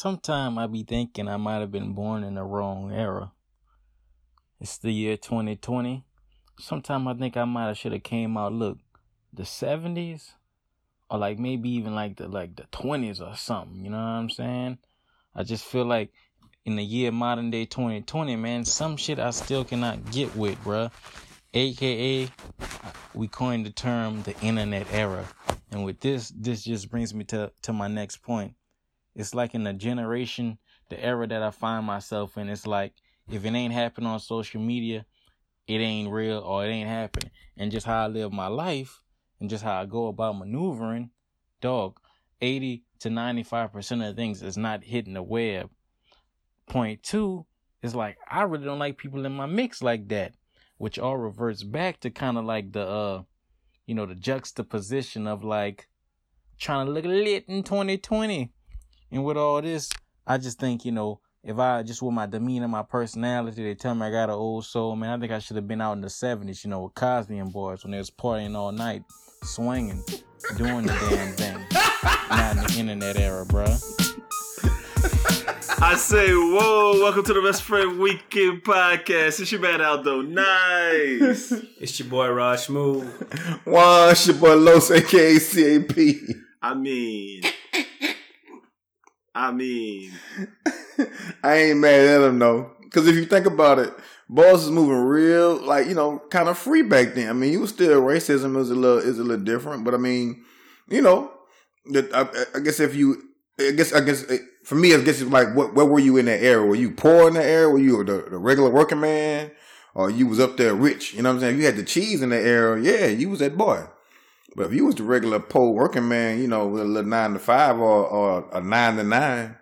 Sometime I be thinking I might have been born in the wrong era. It's the year 2020. Sometime I think I might have should have came out look the 70s or like maybe even like the like the 20s or something, you know what I'm saying? I just feel like in the year modern day 2020, man, some shit I still cannot get with, bruh. AKA we coined the term the internet era. And with this this just brings me to to my next point it's like in the generation, the era that I find myself in, it's like if it ain't happening on social media, it ain't real or it ain't happening. And just how I live my life and just how I go about maneuvering, dog, 80 to 95% of things is not hitting the web. Point two is like I really don't like people in my mix like that, which all reverts back to kind of like the uh you know the juxtaposition of like trying to look lit in 2020 and with all this, I just think, you know, if I just with my demeanor, my personality, they tell me I got an old soul, man. I think I should have been out in the seventies, you know, with Cosby and boys when they was partying all night, swinging, doing the damn thing. Not in the internet era, bruh. I say, whoa, welcome to the Best Friend Weekend Podcast. It's your man Aldo. Nice. It's your boy Raj Smooth. One, it's your boy Los, aka CAP. I mean, I mean, I ain't mad at him though, because if you think about it, Boss is moving real, like you know, kind of free back then. I mean, you was still racism is a little is a little different, but I mean, you know, that I, I guess if you, I guess I guess eh, for me, I guess it's like what where were you in that era? Were you poor in that era? Were you the, the regular working man, or you was up there rich? You know what I'm saying? You had the cheese in that era, yeah, you was that boy. But if you was the regular poor working man, you know, with a little nine to five or, or a nine to nine,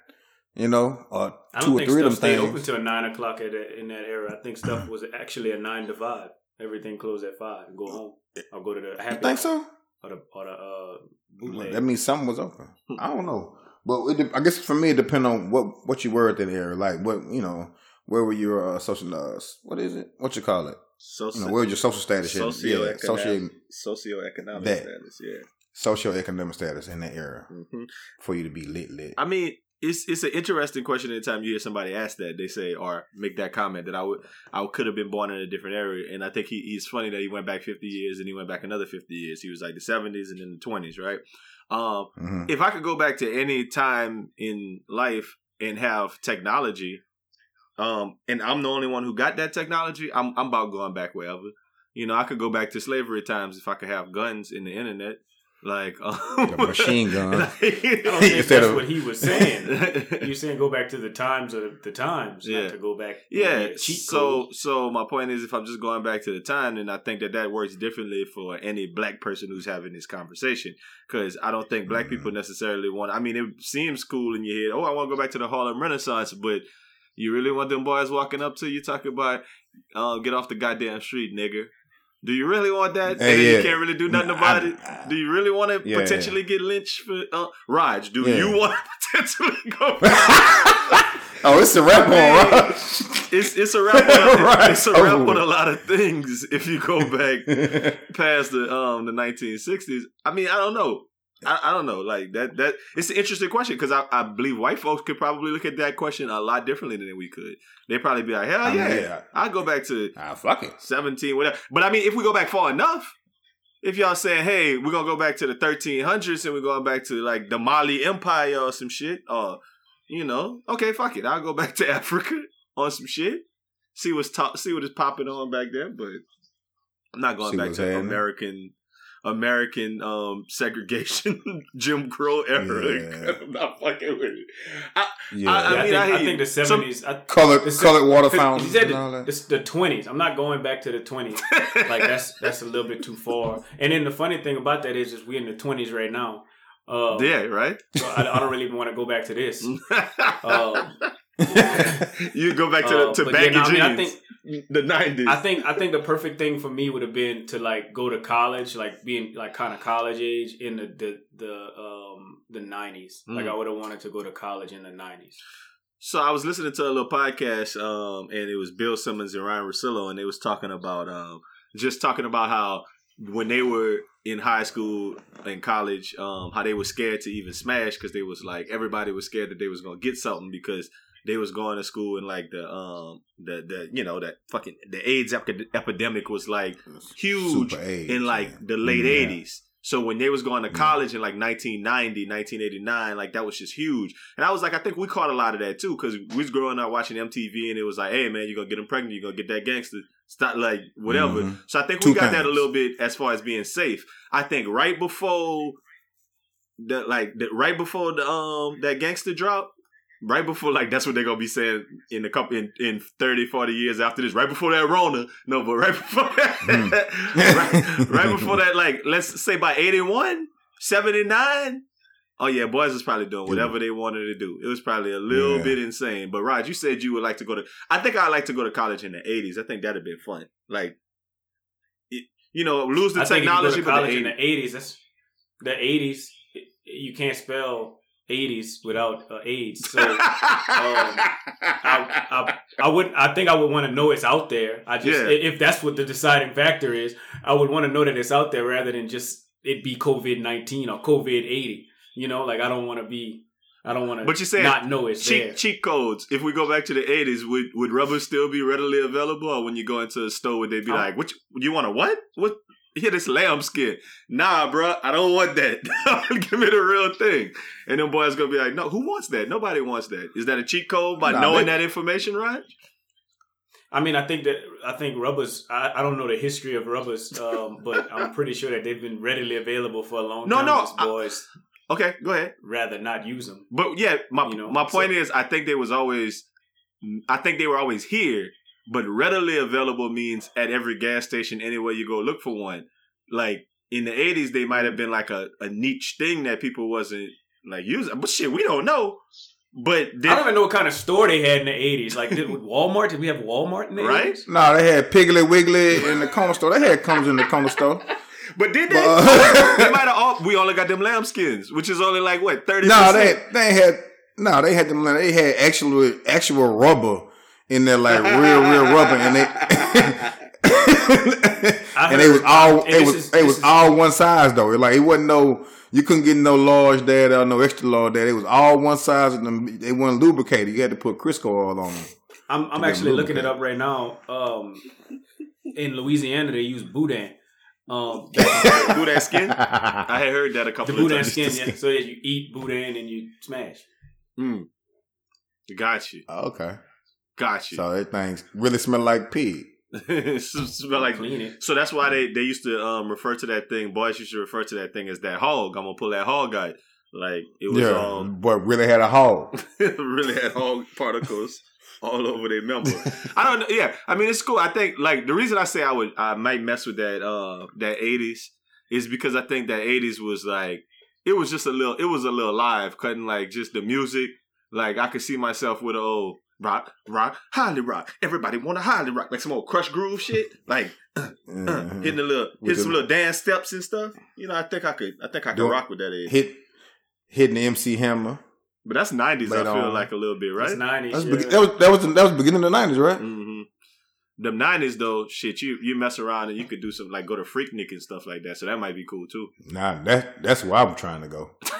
you know, or two or three of them stayed things. open till nine o'clock at in that era. I think stuff was actually a nine to five. Everything closed at five. Go home. I'll go to the happy. you think so? Or the or the uh, bootleg. That means something was open. I don't know, but it, I guess for me, it depends on what what you were at that era. Like what you know, where were your uh, social? Uh, what is it? What you call it? So You know, where your social status? in? Yeah, social socioeconomic That. status. Yeah. socioeconomic status in that era hmm for you to be lit lit. I mean, it's it's an interesting question. Anytime you hear somebody ask that, they say or make that comment that I would I could have been born in a different era, and I think he, he's funny that he went back fifty years and he went back another fifty years. He was like the seventies and then the twenties, right? Um, hmm if I could go back to any time in life and have technology, um, and I'm the only one who got that technology, I'm I'm about going back wherever. You know, I could go back to slavery times if I could have guns in the internet, like um, The machine gun. like, I don't Instead that's of- what he was saying. You're saying go back to the times of the times, Yeah. not to go back. Yeah. cheat So code. so my point is, if I'm just going back to the time, then I think that that works differently for any black person who's having this conversation. Because I don't think black people necessarily want. I mean, it seems cool in your head. Oh, I want to go back to the Harlem Renaissance, but you really want them boys walking up to you talking about, uh, get off the goddamn street, nigga. Do you really want that? Hey, and yeah. you can't really do nothing about I- it. Do you really want to Yeah, potentially get lynched for uh, Raj? Do Yeah. you want to potentially go? oh, it's a rap I mean, on Rush. it's it's a wrap on Right. it's a wrap Over on a lot of things if you go back past the um the 1960s. I mean, I don't know. I, I don't know. Like that that it's an interesting question because I, I believe white folks could probably look at that question a lot differently than we could. They'd probably be like, hell I mean, yeah, yeah. I'll go back to ah, fuck it. 17, whatever. But I mean, if we go back far enough, if y'all saying, hey, we're gonna go back to the 1300s and we're going back to like the Mali Empire or some shit, or you know, okay, fuck it, I'll go back to Africa on some shit, see what's top, see what is popping on back there. But I'm not going See back to happening. American. American um segregation, Jim Crow era. Yeah. I'm not fucking with it. I, Yeah, I- Yeah, I, mean, think, I I, think you. the Some- seventies. I colored the se- colored water 'cause fountains He said and all the, that. it's the twenties. I'm not going back to the twenties. like that's that's a little bit too far. And then the funny thing about that is, is we're in the twenties right now. Uh, yeah, right. so I, I don't really even want to go back to this. Um, you go back to the Uh, to baggy yeah, no, I mean, I jeans. think the nineties. I think I think the perfect thing for me would have been to like go to college, like being like kind of college age in the the the um the nineties. Like Mm. I would have wanted to go to college in the nineties. So I was listening to a little podcast, um, and it was Bill Simmons and Ryan Russillo, and they was talking about um, just talking about how when they were in high school and college, um, how they were scared to even smash because they was like everybody was scared that they was gonna get something because they was going to school and like the um the the you know that fucking the AIDS epi- epidemic was like huge AIDS, in like yeah. the late Yeah. 80s. So when they was going to Yeah. college in like 1990, 1989, like that was just huge. And I was like, I think we caught a lot of that too, because we was growing up watching MTV, and it was like, hey man, you're gonna get them pregnant, you're gonna get that gangster, stop like whatever. Mhm. So I think we Two got that a little bit as far as being safe. I think right before the like the, right before the um that gangster drop. Right before, like, that's what they're gonna be saying in a couple in, in 30, 40 years after this. Right before that Rona, no, but right before that, hmm. right, right before that, like, let's say by 81, 79. Oh yeah, boys was probably doing whatever they wanted to do. It was probably a little Yeah. bit insane. But rod you said you would like to go to. I think I'd like to go to college in the eighties. I think that'd be fun. Like, it, you know, lose the I think if you go technology, to but college the in the eighties, that's the eighties. You can't spell eighties without uh, AIDS. So um, I, I, I would I think I would want to know it's out there. I just Yeah. if that's what the deciding factor is, I would want to know that it's out there rather than just it be COVID nineteen or COVID eighty. You know, like I don't want to be. I don't want to. But you say not know it's there. cheat cheat codes. If we go back to the eighties, would would rubber still be readily available, or when you go into a store, would they be like, "What you, you want a what? What? Here, this lamb skin? Nah, bro, I don't want that. Give me the real thing." And them boys gonna be like, "No, who wants that? Nobody wants that. Is that a cheat code by Nah, knowing they- that information, right?" I mean, I think that I think rubbers. I, I don't know the history of rubbers, um, but I'm pretty sure that they've been readily available for a long No, time. no, I- boys Okay, go ahead. rather not use them. But yeah, my You know, my point so- is, I think they was always, I think they were always here, but readily available means at every gas station anywhere you go look for one. Like in the eighties, they might have been like a, a niche thing that people wasn't like using. But shit, we don't know. But I don't even know what kind of store they had in the '80s. Like, did Walmart? Did we have Walmart in the Right? 80s? No, they had Piggly Wiggly in the corner store. They had comes in the corner store. but did they? But, uh, they might have all. We only got them lambskins, which is only like what thirty. No, they they had no, they had them. They had actual actual rubber in there, like real real rubber, and they and they was all it was is- it was is- all one size though. Like it wasn't no you couldn't get no large there or no extra large there. It was all one size, and them, they weren't lubricated. You had to put Crisco oil on them. I'm, I'm actually looking it up right now. Um, in Louisiana, they use boudin. Um, back do that skin. I had heard that a the couple of boudin times. skin, yeah. So that you eat boudin and you smash. Mm. Got you. okay, Got you. so that things really smell like pig. smell like Clean it. So that's why they, they used to um, refer to that thing. Boys used to refer to that thing as that hog. I'm gonna pull that hog out. Like it was yeah, um but really had a hog. really had hog particles all over their member. I don't know. Yeah, I mean it's cool. I think like the reason I say I would I might mess with that uh that 80s is because I think that 80s was like it was just a little it was a little live cutting like just the music. Like I could see myself with a old rock, rock, Holly rock. Everybody want to Holly rock, like some old Krush Groove shit. Like uh, Mhm. hitting a little, With some the- little dance steps and stuff. You know, I think I could, I think I could Doing- rock with that age. hit hitting the MC Hammer. But that's nineties. I Later feel on. like a little bit, It's right? 90s. That's yeah. be- that was that was the, that was the beginning of the nineties, right? hmm The nineties though, shit, you you mess around and you could do some like go to Freaknik and stuff like that. So that might be cool too. Nah, that that's where I'm trying to go.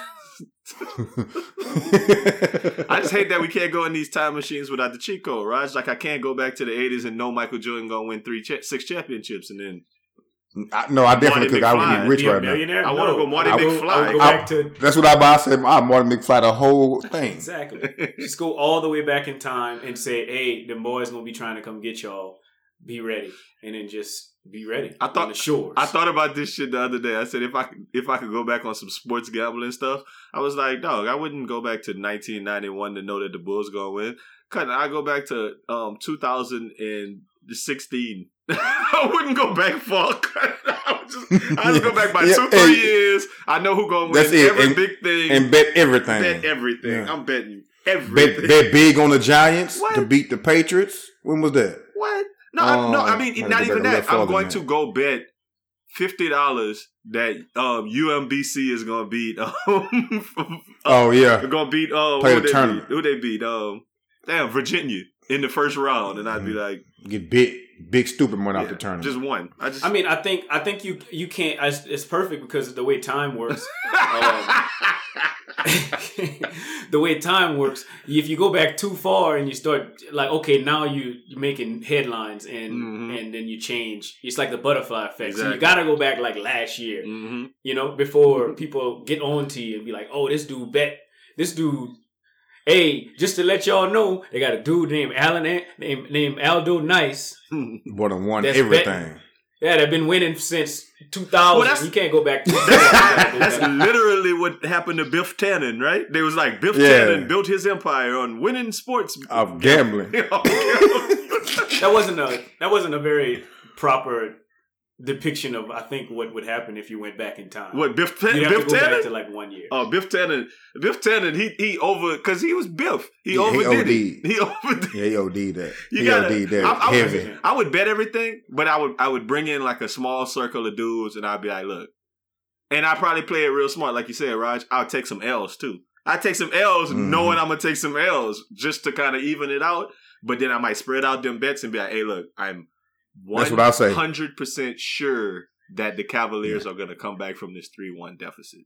I just hate that we can't go in these time machines without the cheat code, right? It's like I can't go back to the eighties and know Michael Jordan gonna win three, cha- six championships, and then I, no, I definitely Marty could. I would be rich Be right now. millionaire? I wanna No. go Marty I'll McFly. I'll go I'll- back to That's what I about. I said, I'm Martin McFly, the whole thing. exactly. Just go all the way back in time and say, "Hey, the boys gonna be trying to come get y'all. Be ready." And then just be ready. I thought- on the shores. I thought about this shit the other day. I said if I could, if I could go back on some sports gambling stuff, I was like, dog, I wouldn't go back to 1991 to know that the Bulls gonna win. Cause I go back to um 2016. I wouldn't go back far. I would just I just go back by Yeah, two, three years. I know who gonna win That's it, every and- big thing. And bet everything. bet everything. Yeah. I'm betting everything. Bet, bet big on the Giants What? to beat the Patriots. When was that? What? No, I, no. I Um, mean, not even that. I'm going to go bet fifty dollars that um, UMBC is going to beat. Um, Oh yeah, They're gonna beat um Play who the they tournament. beat? Who they beat? Um damn Virginia in the first round, and I'd be like, get big, big stupid money out yeah, the tournament. just one. I just I mean, I think I think you you can't. It's, it's perfect because of the way time works. the way time works, if you go back too far and you start like, okay, now you you're making headlines and Mhm. and then you change. It's like the butterfly effect. So you got to go back like last year, hmm you know, before people get on to you and be like, oh, this dude bet this dude. Hey, just to let y'all know, they got a dude named Alan named named Aldo Nice. Boy, done one That's everything. Yeah, they've been winning since 2000. Well, that's- you can't go back to That's literally what happened to Biff Tannen, right? They was like Biff Yeah. Tannen built his empire on winning sports. Of gambling. that wasn't a that wasn't a very proper depiction of I think what would happen if you went back in time. what Biff Tan- You'd have Biff to go back Tannen? to like one year. Oh, Biff Tannen. Biff Tannen. He he over because he was Biff. He Yeah, he overdid OD'd. it. He overdid. Yeah, he OD'd that. You he gotta. OD'd that I, I heavy. would, I would bet everything, but I would I would bring in like a small circle of dudes, and I'd be like, look, and I probably play it real smart, like you said, Raj. I'll take some L's too. I take some L's, Mhm. knowing I'm gonna take some L's just to kind of even it out. But then I might spread out them bets and be like, hey, look, I'm That's what I say. hundred percent sure that the Cavaliers are gonna come back from this three one deficit.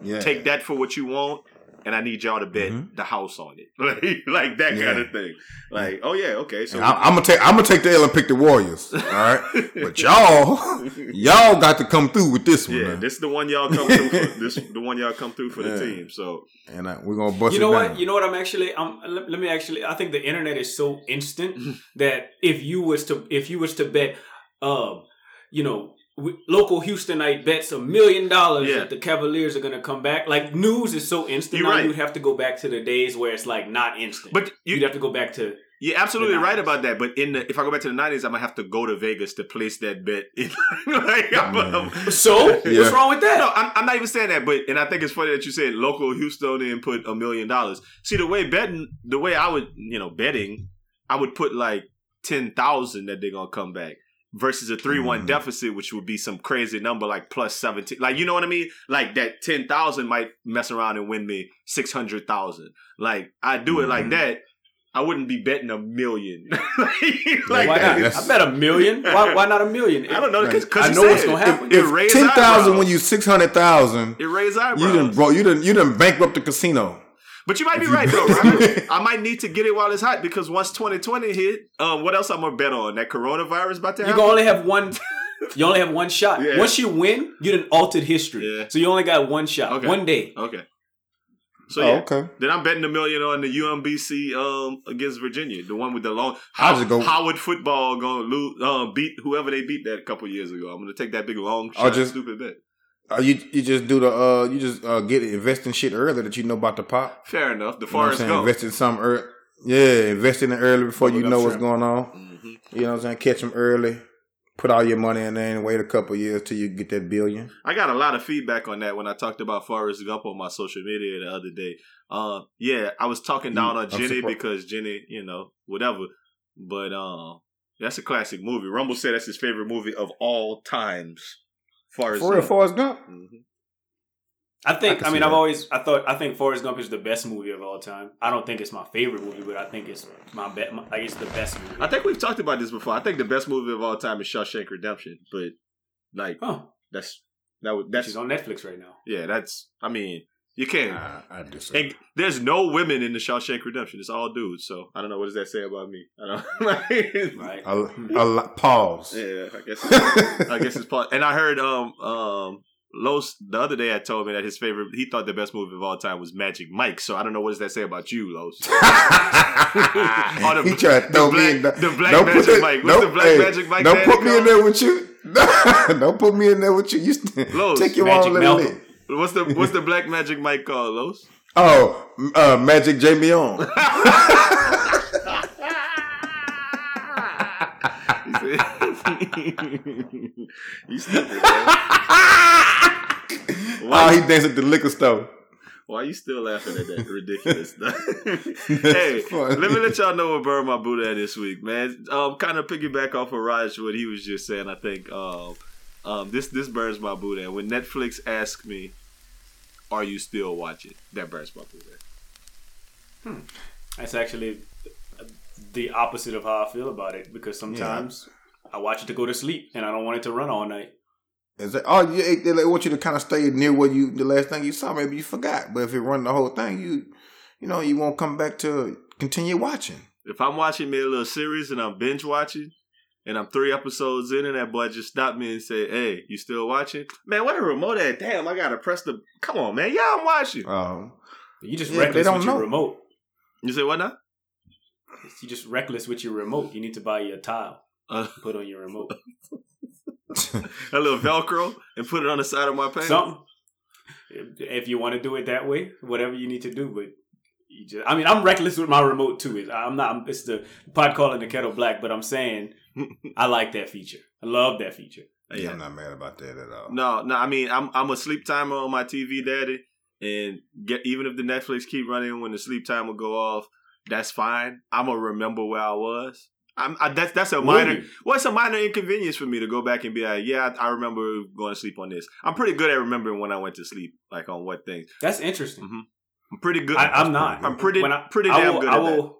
Yeah. Take that for what you want. And I need y'all to bet Mhm. the house on it, like, like that Yeah. kind of thing. Like, oh yeah, okay. So I, I'm gonna take. I'm gonna take the L and pick the Warriors. All right, but y'all, y'all got to come through with this one. Yeah, now. this is the one y'all come through. For. This the one y'all come through for the team. So and uh, we're gonna bust you know it what? down. You know what? I'm actually. Um, let, let me actually. I think the internet is so instant that if you was to if you was to bet, um, you know. W- Local Houstonite bets a million dollars that the Cavaliers are going to come back. Like news is so instant You're right. You'd have to go back to the days where it's like not instant. but you, you'd have to go back to you're absolutely The right about that. But in the if I go back to the nineties, I'm gonna have to go to Vegas to place that bet. like, I'm- I'm- So Yeah. what's wrong with that? no, I'm, I'm not even saying that. But and I think it's funny that you said local Houstonian put a million dollars. See the way betting, the way I would, you know, betting, I would put like ten thousand that they're gonna come back. Versus a three one Mhm. deficit, which would be some crazy number like plus seventeen. Like you know what I mean? Like that ten thousand might mess around and win me six hundred thousand. Like I do it like Mhm. that. I wouldn't be betting a million. like why not? that's- I bet a million. Why, why not a million? I don't know because I know what's gonna happen. It raised ten thousand when you six hundred thousand, it raised eyebrows. you done bro, you done you done bankrupt the casino. But you might be right though, right? I might need to get it while it's hot because once 2020 hit, um, what else I'm gonna bet on? That coronavirus about to happen. You happen. can only have one. You only have one shot. Yeah. Once you win, you done altered history. Yeah. So you only got one shot, Okay. one day. okay. So oh, okay. then I'm betting a million on the UMBC um against Virginia, the one with the long. I'll How, just go- Howard football gonna lose, um, beat whoever they beat that a couple years ago. I'm gonna take that big long I'll shot, just- stupid bet. Uh, you you just do the uh you just uh get invest in shit early that you know about to pop. Fair enough. The You know what I'm Forrest saying? Gump. Invest in something early. Yeah, invest in it early before you know what's shrimp. going on. Mhm. You know what I'm saying? Catch them early. Put all your money in there and wait a couple years till you get that billion. I got a lot of feedback on that when I talked about Forrest Gump on my social media the other day. Uh, yeah, I was talking down Mm, on Jenny surprised. because Jenny, you know, whatever. But um, that's a classic movie. Rumble said that's his favorite movie of all times. Forrest For real, Gump. Forrest Gump. Mhm. I I think. can I, mean. I've always. I thought. I think Forrest Gump is the best movie of all time. I don't think it's my favorite movie, but I think it's my bet. Like it's the best movie. I think we've talked about this before. I think the best movie of all time is Shawshank Redemption. But like, Huh? that's that would That's that's on Netflix right now. yeah. That's I mean, you can't. Nah, I disagree. And there's no women in the Shawshank Redemption. It's all dudes. So I don't know what does that say about me. I don't. Right. A, a lot- pause. Yeah, I guess. I guess it's part. And I heard um um Los the other day I told me that his favorite he thought the best movie of all time was Magic Mike. So I don't know what does that say about you, Los. Oh, the- he tried to throw the me in. black- The, the black don't Magic put that, Mike. What's don't, the black hey, Magic Mike Don't put me in there with you. don't put me in there with you. You st- Los, take your Magic own little Malcolm. lick. What's the what's the black Magic Mike called, Los? Oh, uh, Magic Jamie on. you stupid, man. oh, he danced at the liquor store. Why are you still laughing at that ridiculous stuff? hey, funny. let me let y'all know what burned my at this week, man. Um, kind of piggyback off of Raj what he was just saying. I think um, um, this this burns my boot at when Netflix asked me, "Are you still watching?" That burns my boot at. That's actually the opposite of how I feel about it because sometimes I watch it to go to sleep and I don't want it to run all night. Is that, oh, yeah, they they want you to kind of stay near where you the last thing you saw. Maybe you forgot, but if it run the whole thing, you you know you won't come back to continue watching. If I'm watching me a little series and I'm binge watching, and I'm three episodes in, and that boy just stopped me and said, "Hey, you still watching?" Man, what a remote at? Damn, I gotta press the. Come on, man. Yeah, I'm watching. Um, You just Yeah, reckless don't with your remote. You say what now? You just reckless with your remote. You need to buy your tile. Uh, Put on your remote. a little Velcro and put it on the side of my pants. Something. If- If you want to do it that way, whatever you need to do, but you just. I mean, I'm reckless with my remote too. It's- I'm not. It's the pot calling the kettle black, but I'm saying I like that feature. I love that feature. yeah, I'm not mad about that at all. No, no. I mean, I'm I'm a sleep timer on my TV, Daddy, and get even if the Netflix keep running when the sleep time will go off, that's fine. I'm gonna remember where I was. I'm I, that's that's a Will minor. What's Well, a minor inconvenience for me to go back and be like, yeah, I, I remember going to sleep on this. I'm pretty good at remembering when I went to sleep, like on what things. That's interesting. Mhm. I'm pretty good. I, I'm not. I'm pretty When I- pretty I damn will, good I at that. will.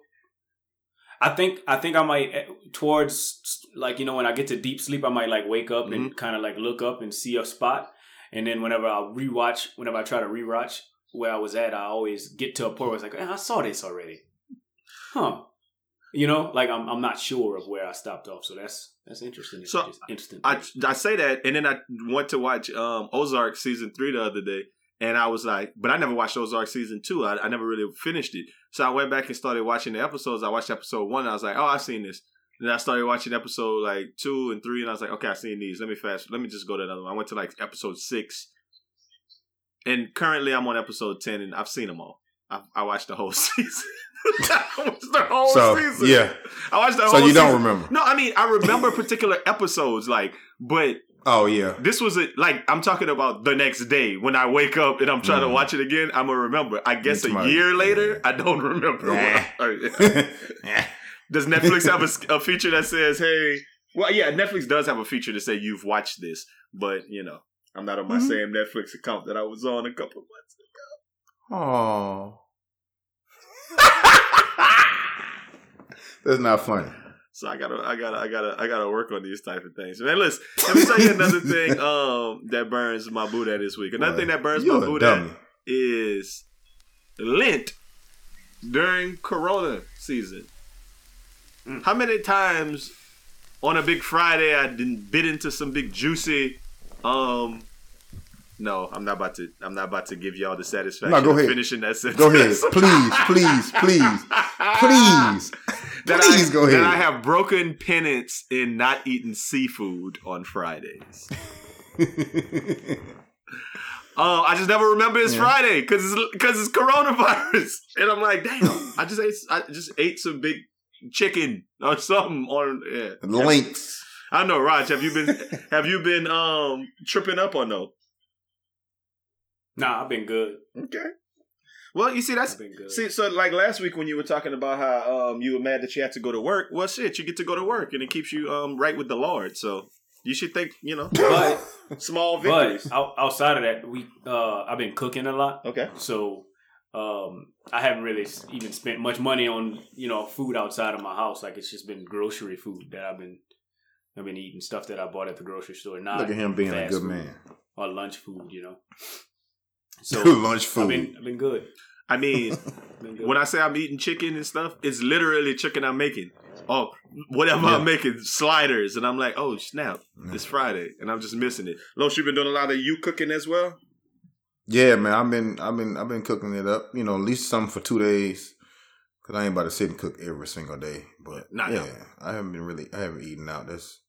I think I think I might eh, towards like you know when I get to deep sleep I might like wake up Mm-hmm. and kind of like look up and see a spot and then whenever I rewatch whenever I try to rewatch where I was at I always get to a point where it's like eh, I saw this already, huh? You know, like I'm I'm not sure of where I stopped off, so that's that's interesting. So, It's instant. I I say that, and then I went to watch um, Ozark season three the other day, and I was like, but I never watched Ozark season two. I, I never really finished it, so I went back and started watching the episodes. I watched episode one, and I was like, oh, I've seen this. And then I started watching episode like two and three, and I was like, okay, I've seen these. Let me fast. Let me just go to another one. I went to like episode six, and currently I'm on episode ten, and I've seen them all. I, I watched the whole season. I watched the whole So season. yeah, I watched the so whole So you don't remember? No, I mean I remember particular episodes, like, but Oh yeah, this was a like I'm talking about the next day when I wake up and I'm trying to Mhm. watch it again. I'm gonna remember. I guess a Tomorrow. year later, Yeah. I don't remember. what Nah. I- oh, yeah. Does Netflix have a, a feature that says, "Hey"? Well, yeah, Netflix does have a feature to say you've watched this, but you know, I'm not on my Mhm. same Netflix account that I was on a couple months ago. Oh, that's not funny. So I gotta, I gotta, I gotta, I gotta work on these type of things. Man, listen, let me tell you another thing um, that burns my boot at this week. Another thing that burns You're my a boot at is Lent during Corona season. Mm. How many times on a big Friday I didn't bit into some big juicy? Um, no, I'm not about to. I'm not about to give y'all the satisfaction No, go of ahead. finishing that sentence. Go ahead, please, please, please, please, That please I, go ahead. That I have broken penance in not eating seafood on Fridays. Oh, I just never remember it's Yeah. Friday because it's because it's coronavirus, and I'm like, damn, I just ate I just ate some big chicken or something on. Yeah. Links. I don't know, Raj. Have you been have you been um tripping up on no? nah, I've been good. Okay. Well, you see, that's good. see. So, like last week when you were talking about how um you were mad that you had to go to work. Well, shit, you get to go to work, and it keeps you um right with the Lord. So you should think, you know, but small victories. but out, outside of that, we uh I've been cooking a lot. okay. So um I haven't really even spent much money on, you know, food outside of my house. Like it's just been grocery food that I've been I've been eating stuff that I bought at the grocery store, not Look at him being a good food man. Or lunch food, you know. So Lunch I've food. been I've been good. I mean, good. when I say I'm eating chicken and stuff, it's literally chicken I'm making. Oh, whatever Yeah. I'm making, sliders, and I'm like, oh snap, mm. it's Friday, and I'm just missing it. Los, you've been doing a lot of you cooking as well. Yeah, man, I've been, I've been, I've been cooking it up. You know, at least something for two days. Cause I ain't about to sit and cook every single day. But Nah, yeah, no. I haven't been really, I haven't eaten out. That's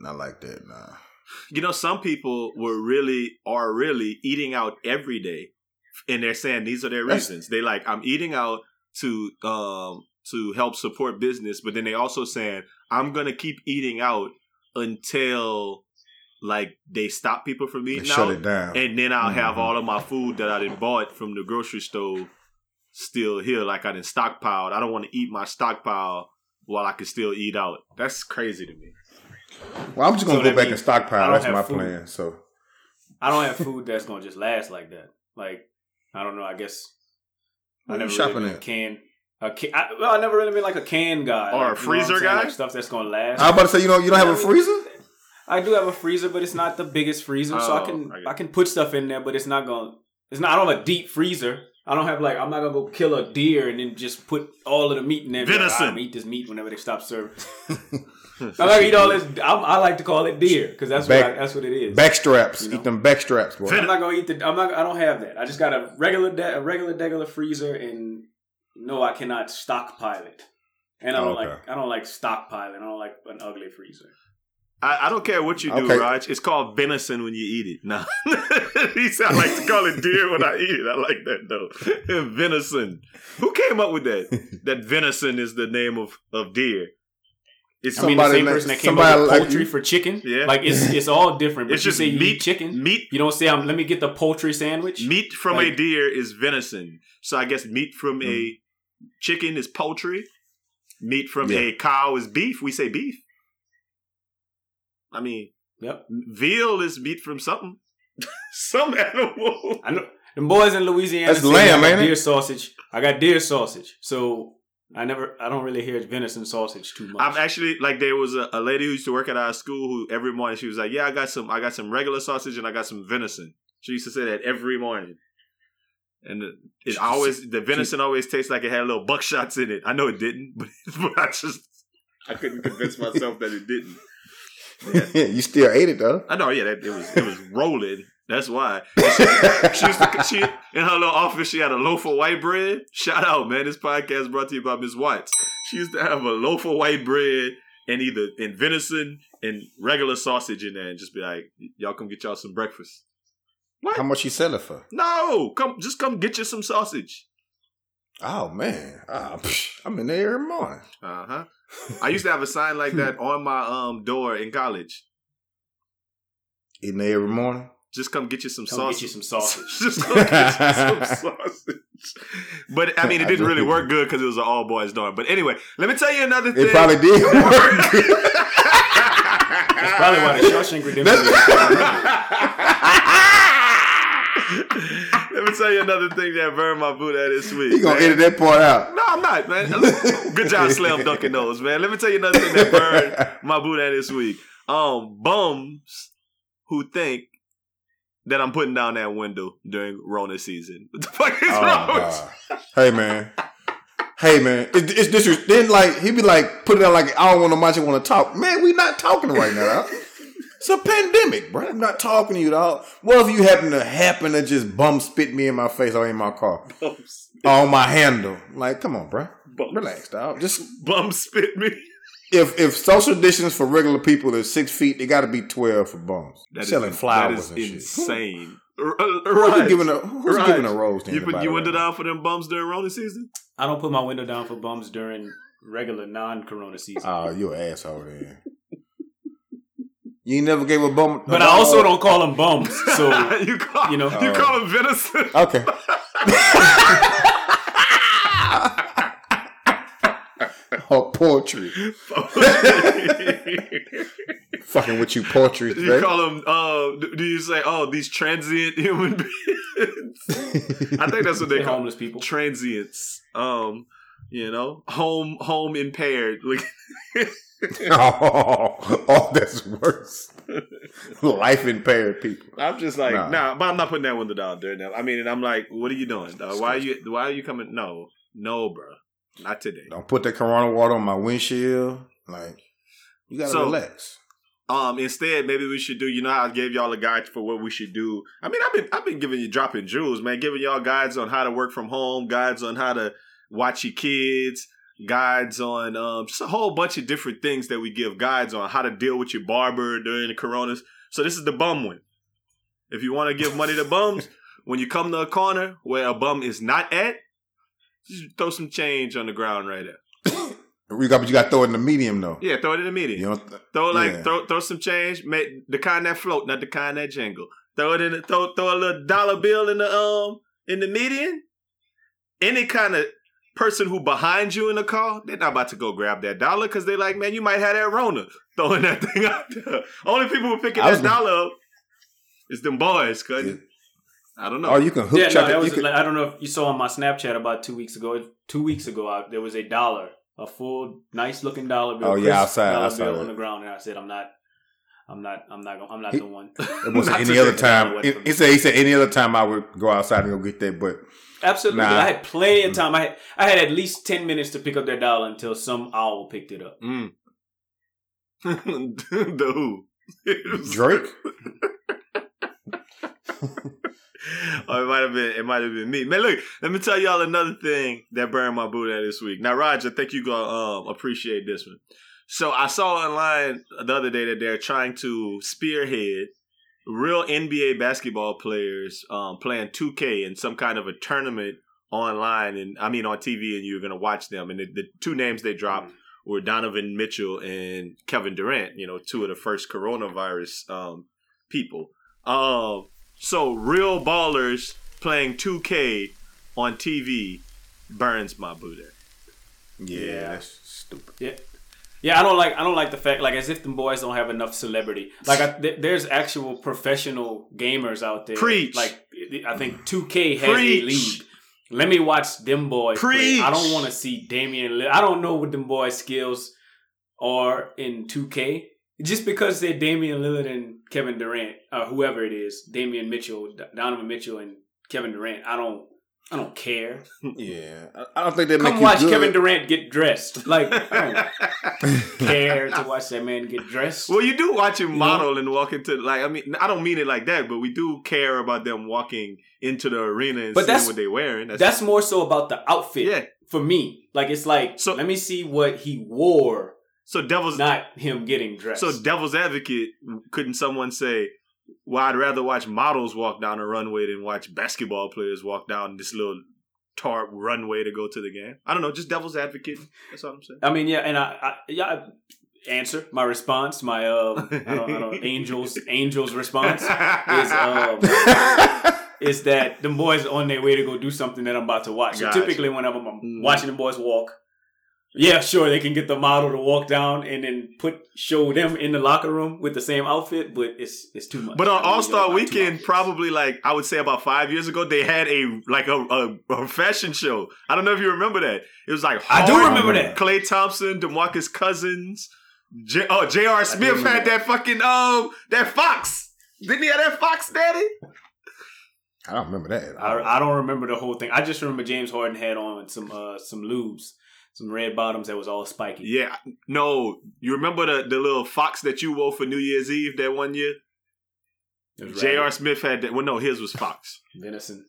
not like that. Nah. You know, some people were really are really eating out every day, and they're saying these are their reasons. They like I'm eating out to um to help support business, but then they also saying I'm gonna keep eating out until like they stop people from They eating shut out, it down. and then I'll have Mhm. all of my food that I didn't bought from the grocery store still here, like I didn't stockpiled. I don't want to eat my stockpile while I can still eat out. That's crazy to me. Well, I'm just gonna So go back means and stockpile. That's my food. plan. So I don't have food that's gonna just last like that. Like I don't know. I guess I never shopping really been at? can. A can I, well, I never really been like a can guy, Or a like, you know I'm freezer guy? like stuff that's gonna last. I was about to say, you know, you don't have a freezer. I do have a freezer, but it's not the biggest freezer, so I Oh, can I I, can put stuff in there, but it's not gonna. It's not. I don't have a deep freezer. I don't have like I'm not gonna go kill a deer and then just put all of the meat in there. and be like, Venison. "Ah, I'm eat this meat whenever they stop serving. I'm not gonna eat all this. I, I like to call it deer because that's what I, that's what it is. Backstraps. You know? Eat them backstraps, boy. I'm not gonna eat the. I'm not. I don't have that. I just got a regular, de- a regular, regular freezer, and no, I cannot stockpile it. And I don't Okay. like. I don't like stockpiling. I don't like an ugly freezer. I, I don't care what you do, Okay. Raj. It's called venison when you eat it. No, he said I like to call it deer when I eat it. I like that though. venison. Who came up with that? that venison is the name of of deer. It's I mean, the same like- person that came somebody up with like poultry you. for chicken. Yeah. like it's it's all different. But it's you just meat. eat chicken. Meat You don't say, um, "Let me get the poultry sandwich." meat from a deer is venison. So I guess meat from a Mm. chicken is poultry. Meat from Yeah. a cow is beef. We say beef. I mean, Yep. veal is meat from something. Some animal. I know the boys in Louisiana. That's lamb, I got ain't it? Deer sausage. I got deer sausage. So I never. I don't really hear venison sausage too much. I'm actually like there was a, a lady who used to work at our school who every morning she was like, "Yeah, I got some, I got some regular sausage and I got some venison." She used to say that every morning, and it, it She- always the venison always tastes like it had little buckshots in it. I know it didn't, but, but I just I couldn't convince myself that it didn't. Yeah. you still ate it though. I know, yeah, that, it was it was rolling. That's why she, she used to she in her little office. She had a loaf of white bread. Shout out, man! This podcast brought to you by Miss Watts. She used to have a loaf of white bread and either in venison and regular sausage in there, and just be like, "Y'all come get y'all some breakfast." What? How much you sell it for? No, come just come get you some sausage. Oh man, Ah, psh, I'm in there every morning. Uh huh. I used to have a sign like that on my um door in college. In there every morning. Just come get you some Come sausage. get you some sausage. Just come get you some sausage. But I mean, it didn't really work good because it was an all boys dorm. But anyway, let me tell you another thing. It probably did work. That's probably why the Shawshank Redemption. Let me tell you another thing that burned my boot at this week. He gonna man. edit that part out. No, I'm not, man. Good job, Slam Dunking Nose, man. Let me tell you another thing that burned my boot at this week. Um, bums who think that I'm putting down that window during Rona season. What the fuck is Oh, wrong? Hey man. Hey man, it, it's this. Then like he'd be like put it on like I don't want to much. I want to talk. Man, we not talking right now. It's a pandemic, bro. I'm not talking to you, dog. What if you happen to happen to just bum spit me in my face or in my car on my handle? Like, come on, bro. Relax, dog. Just Bum spit me. If if social distance for regular people is six feet, they got to be twelve for bums. That is- Selling flowers That and is shit. insane. R- uh, Who's Right. giving a who's Right. giving a rose to You, put, anybody you right went down for them bums during Rona season? I don't put my window down for bums during regular non-corona season. Oh, you an asshole then. You ain't never gave a bum. but a I bum- also don't call them bums. So you call you know. you call them oh. venison. Okay. oh, poetry. Fucking with you, poetry. Do you today. call them. Uh, do do you say, "Oh, these transient human beings"? I think that's what they They're call homeless people. transients. Um, you know, home home impaired. Like, oh, oh, that's worse. Life impaired people. I'm just like, Nah. nah. but I'm not putting that window down there now. I mean, and I'm like, what are you doing? Dog? Why are you? Why are you coming? No, no, bro, not today. Don't put that Corona water on my windshield. Like, you gotta So- relax. Um, instead, maybe we should do. You know how I gave y'all a guide for what we should do. I mean, I've been I've been giving you dropping jewels, man. Giving y'all guides on how to work from home, guides on how to watch your kids, guides on um just a whole bunch of different things that we give guides on how to deal with your barber during the coronas. So this is the bum one. If you want to give money to bums, when you come to a corner where a bum is not at, just throw some change on the ground right there. You got, but you got to throw it in the medium though. Yeah, throw it in the medium. You know, th- Throw like Yeah. throw throw some change, make the kind that float, not the kind that jingle. Throw it in the, throw throw a little dollar bill in the um in the median. Any kind of person who behind you in the car, they're not about to go grab that dollar because they like, man, you might have that Rona throwing that thing out there. Only people who picking that was- dollar up is them boys. Cause Yeah. I don't know. or you can hook Yeah, check no, it. that was. can- like, I don't know if you saw on my Snapchat about two weeks ago. Two weeks ago, I, there was a dollar, a full, nice looking dollar bill. Oh, yeah, crisp outside, dollar I saw bill that. on the ground, and I said, "I'm not, I'm not, I'm not, gonna, I'm not He- the one." It wasn't any other time. He, he said he said any other time I would go outside and go get that, but Absolutely, Nah. I had plenty of time. I had, I had at least ten minutes to pick up that dollar until some owl picked it up. Mm. the who? Drake. it might have been. It might have been me. Man, look. Let me tell y'all another thing that burned my boot at this week. Now, Raj, I think you gonna um, appreciate this one. So I saw online the other day that they're trying to spearhead real NBA basketball players um, playing 2K in some kind of a tournament online, and I mean on TV, and you're gonna watch them. And the, the two names they dropped were Donovan Mitchell and Kevin Durant. You know, two of the first coronavirus um, people. Um, so real ballers playing 2K on TV burns my boot. at. yeah, Yeah. that's stupid. Yeah. Yeah, I don't like I don't like the fact like as if the boys don't have enough celebrity. Like I, th- there's actual professional gamers out there. Preach. Like I think 2K has Preach. a league. Let me watch them boys. play. Preach. I don't want to see Damian. Lillard. I don't know what them boys' skills are in 2K. Just because they're Damian Lillard and Kevin Durant, or whoever it is, Damian Mitchell, Donovan Mitchell, and Kevin Durant. I don't. I don't care. Yeah, I- I don't think they make Come you watch good. Kevin Durant get dressed. Like I don't care to watch that man get dressed. Well, you do watch him You model and walk into like I mean I don't mean it like that, but we do care about them walking into the arena and But seeing that's- what they're wearing. That's more so about the outfit yeah. for me. Like it's like So- let me see what he wore, So devil's not him getting dressed. so devil's advocate. Couldn't someone say, "Well, I'd rather watch models walk down a runway than watch basketball players walk down this little tarp runway to go to the game?" I don't know. Just devil's advocate. That's all I'm saying. I mean, yeah, and I, I yeah. I answer my response. My um, I don't, I don't angels angels response is um is that the boys on their way to go do something that I'm about to watch. So typically, whenever I'm Mm. watching the boys walk, yeah, sure, they can get the model to walk down and then put show them in the locker room with the same outfit, but it's it's too much. But on All Star yo, like two Weekend, probably like I would say about five years ago, they had a like a, a, a fashion show. I don't know if you remember that. It was like I do remember that. Klay Thompson, Demarcus Cousins, J- oh J.R. Smith had that fucking um that fox. Didn't he have that fox, Daddy? I don't remember that. I, I don't remember the whole thing. I just remember James Harden had on some uh some lubes, some red bottoms that was all spiky. Yeah, no. You remember the the little fox that you wore for New Year's Eve that one year? It J.R. Smith had that. Well, no, his was fox. venison.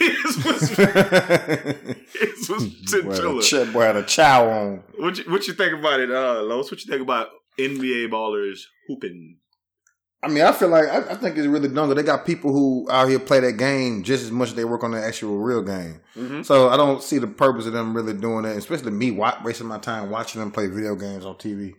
his was his was boy, chinchilla. had a ch- boy had a chow on. What you, what you think about it, uh, Los? What you think about NBA ballers hooping? I mean, I feel like I, I think it's really dumb. that They got people who out here play that game just as much as they work on the actual real game. Mm-hmm. So I don't see the purpose of them really doing that, especially me wa- wasting my time watching them play video games on TV.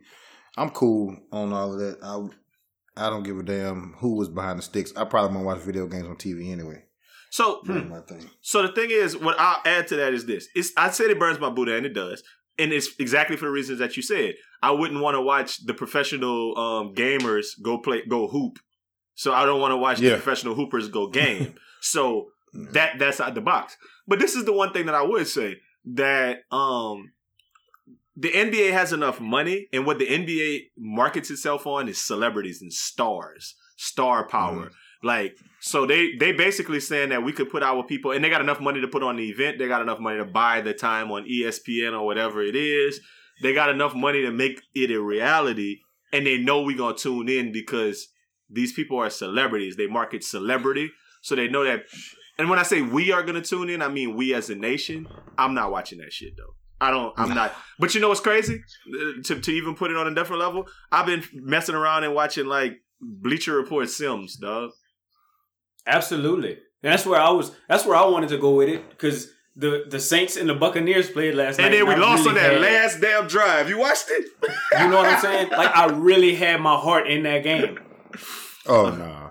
I'm cool on all of that. I I don't give a damn who was behind the sticks. I probably won't watch video games on TV anyway. So, thing. so the thing is, what I'll add to that is this: it's I said it burns my Buddha, and it does, and it's exactly for the reasons that you said. I wouldn't want to watch the professional um, gamers go play, go hoop. So I don't want to watch Yeah. the professional hoopers go game. so Mm. that that's out the box. But this is the one thing that I would say that um the NBA has enough money, and what the NBA markets itself on is celebrities and stars, star power. Like, so they they basically saying that we could put our people, and they got enough money to put on the event. They got enough money to buy the time on ESPN or whatever it is. They got enough money to make it a reality, and they know we gonna tune in because these people are celebrities. They market celebrity, so they know that. And when I say we are gonna tune in, I mean we as a nation. I'm not watching that shit though. I don't. I'm not. But you know what's crazy? To to even put it on a different level, I've been messing around and watching like Bleacher Report Sims, dog. Absolutely. And that's where I was. That's where I wanted to go with it because the the Saints and the Buccaneers played last And night. And then we I lost really on that had- last damn drive. You watched it? You know what I'm saying? Like I really had my heart in that game. Oh no.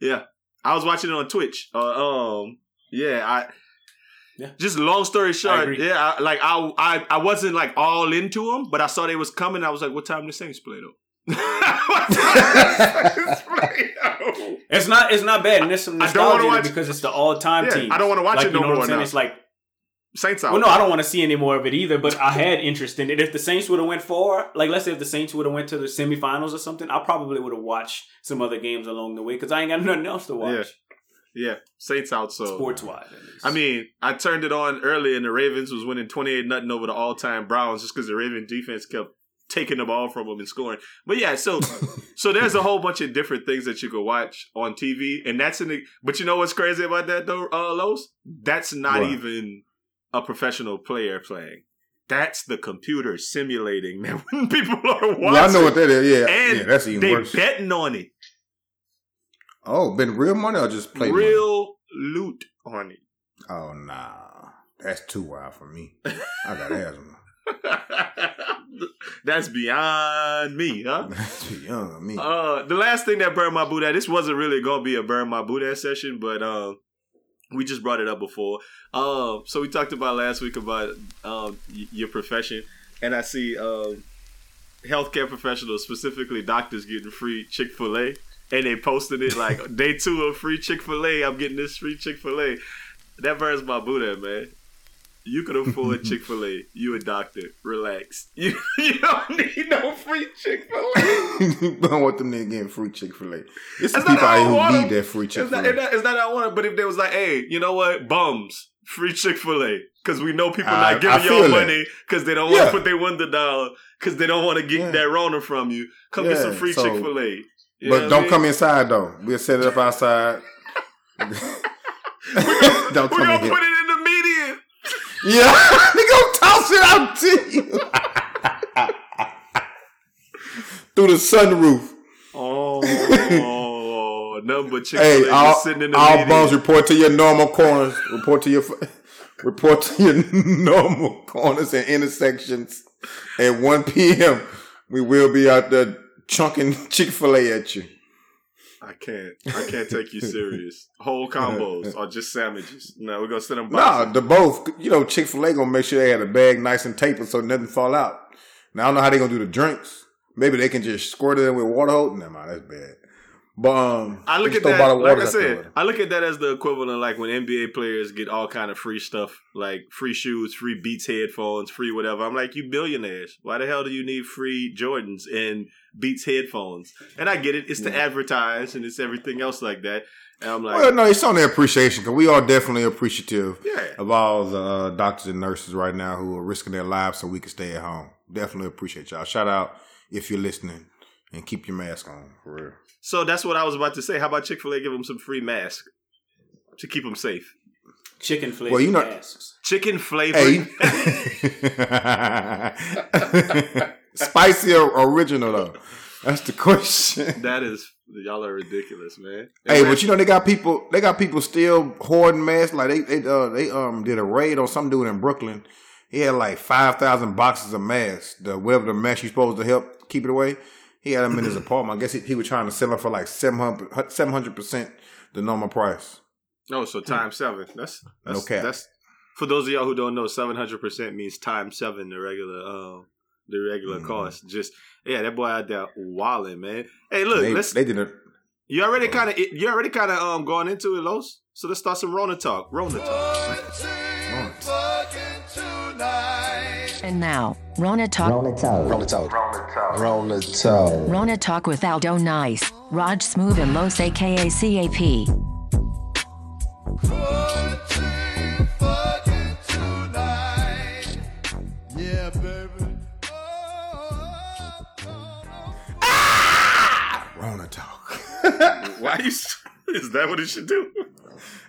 Yeah, I was watching it on Twitch. Uh, um, yeah, I. Yeah. Just long story short, agree. yeah, I, like I, I, I wasn't like all into them, but I saw they was coming. I was like, "What time the Saints play though?" What time the Saints play though? It's not it's not bad, and there's some I don't wanna nostalgia watch- because it's the all time Yeah, team. I don't wanna watch like, it you no know more now. It's like Saints out. well, no, I don't want to see any more of it either. But I had interest in it. If the Saints would have went far, like let's say if the Saints would have went to the semifinals or something, I probably would have watched some other games along the way because I ain't got nothing else to watch Yeah, Saints out. So sports wise. I mean, I turned it on early, and the Ravens was winning twenty eight nothing over the all time Browns just because the Raven defense kept taking the ball from them and scoring. But yeah, so so there's a whole bunch of different things that you could watch on TV, and that's in the. But you know what's crazy about that though, uh, Los? That's not What? even a professional player playing. That's the computer simulating that when people are watching. Well, I know what that is. Yeah, And yeah, that's even they worse. betting on it. oh, been real money or just play money? Real loot on it. Oh nah, that's too wild for me. I got asthma. That's beyond me, huh? That's for me. Uh, the last thing that burned my boot at this wasn't really gonna be a burn my boot at session, but um, we just brought it up before. Um, so we talked about last week about um y- your profession, and I see um healthcare professionals, specifically doctors, getting free Chick Fil A, and they posted it like day two of free Chick Fil A. I'm getting this free Chick Fil A. That burns my boot at man. You could afford Chick Fil A. You a doctor. Relax. You, you don't need no free Chick Fil A. Don't want them niggas getting free Chick Fil A. It's the It's people out I here want need that free Chick It's Fil it's, A. it's not that I want it, but if they was like, hey, you know what, bums, free Chick Fil A, because we know people I- not giving y'all money because they don't want to Yeah. put their window down because they don't want to get Yeah. that Rona from you. Come get some free so- Chick Fil A. But don't come inside though. We'll set it up outside. don't We're come gonna in here. put it in. Yeah, they gonna toss it out to you through the sunroof. Oh, number Chick Fil A Hey, all, sitting in the all bums report to your normal corners. Report to your report to your normal corners and intersections at 1 p.m. We will be out there chunking Chick Fil A at you. I can't. I can't take you serious. Whole combos or just sandwiches. No, we're gonna send them Nah, the both. You know, Chick Fil A gonna make sure they had a bag nice and tapered so nothing fall out. Now I don't know how they gonna do the drinks. Maybe they can just squirt it in with water hose. Never mind, that's bad. But um, I look at that, like I waters out there said. I look at that as the equivalent, like when NBA players get all kind of free stuff, like free shoes, free Beats headphones, free whatever. I'm like, you billionaires. Why the hell do you need free Jordans and Beats headphones? And I get it; it's to Yeah. advertise and it's everything else like that. And I'm like, Well, no, it's on the appreciation because we are definitely appreciative yeah, of all the uh, doctors and nurses right now who are risking their lives so we can stay at home. Definitely appreciate y'all. Shout out if you're listening and keep your mask on for real. So that's what I was about to say. How about Chick Fil A give them some free masks to keep them safe? Chicken flavored Well, you know- masks. Chicken flavored. Hey, spicy or original though? That's the question. that is y'all are ridiculous, man. Hey, but you know they got people. They got people still hoarding masks. Like they they uh, they um did a raid on some dude in Brooklyn. He had like five thousand boxes of masks. The whatever the mask you supposed to help keep it away. He had them in his apartment. I guess he, he was trying to sell them for like 700 percent the normal price. No, so times seven. That's, that's No cap. That's for those of y'all who don't know. Seven hundred percent means times seven the regular, um, the regular Mhm. cost. Just yeah, that boy out there walling, man. Hey, look, they, let's. they didn't. you already kind of you already kind of um going into it, Los. So let's start some Rona talk. Rona talk. And now, Rona Talk. Rona Talk. Rona Talk. Rona Talk. Rona Talk with Aldo Nice, Raj Smooth, and Los aka CAP. Ah! Rona talk. Why you? Is that what it should do?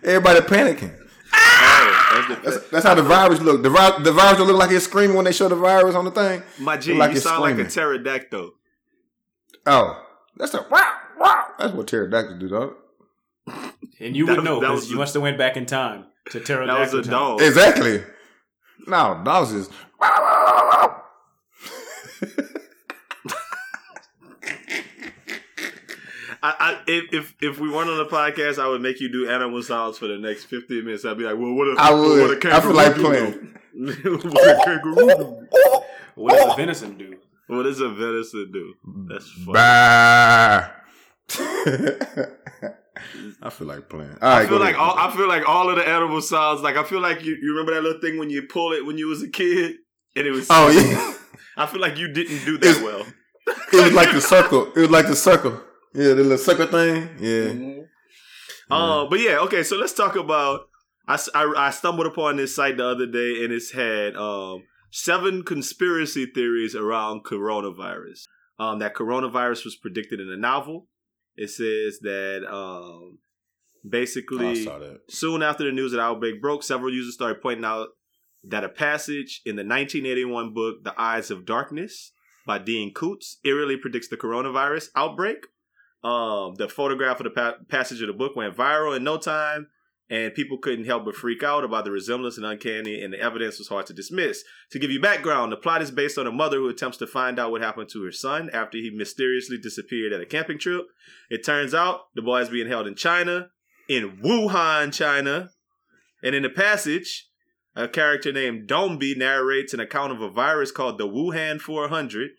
Everybody panicking. That's That's, that's how the virus look. The, vi- the virus don't look like it's screaming when they show the virus on the thing. my G, like you it's sound like a pterodactyl. Oh, that's a wow, wow. That's what pterodactyls do, dog. And you would was- know that because you the- must have went back in time. To That was a pterodactyl. dog. Exactly. No, dogs is. I, I if, if if we weren't on the podcast, I would make you do animal sounds for the next fifteen minutes. I'd be like, "Well, what? A, I would. What a I feel like playing. what a kangaroo do? What does a venison do? What does a venison do? That's funny. Bah. I feel like playing. All right, I feel like ahead. all, I feel like all of the animal sounds. Like I feel like you, you remember that little thing when you pull it when you was a kid, and it was. Oh yeah, I feel like you didn't do that It's- well. it was like the circle. It was like the circle. Yeah, the little circle thing. Yeah. Uh, but yeah, okay. So let's talk about. I I stumbled upon this site the other day, and it's had um, seven conspiracy theories around coronavirus. Um, that coronavirus was predicted in a novel. It says that um, basically Oh, I that. Soon after the news of the outbreak broke, several users started pointing out that a passage in the 1981 book, The Eyes of Darkness by Dean Koontz, eerily predicts the coronavirus outbreak. Um, the photograph of the pa- passage of the book went viral in no time, and people couldn't help but freak out about the resemblance and uncanny, and the evidence was hard to dismiss. To give you background, the plot is based on a mother who attempts to find out what happened to her son after he mysteriously disappeared at a camping trip. It turns out the boy is being held in China, in Wuhan, China. And in the passage, a character named Dombey narrates an account of a virus called the Wuhan 400,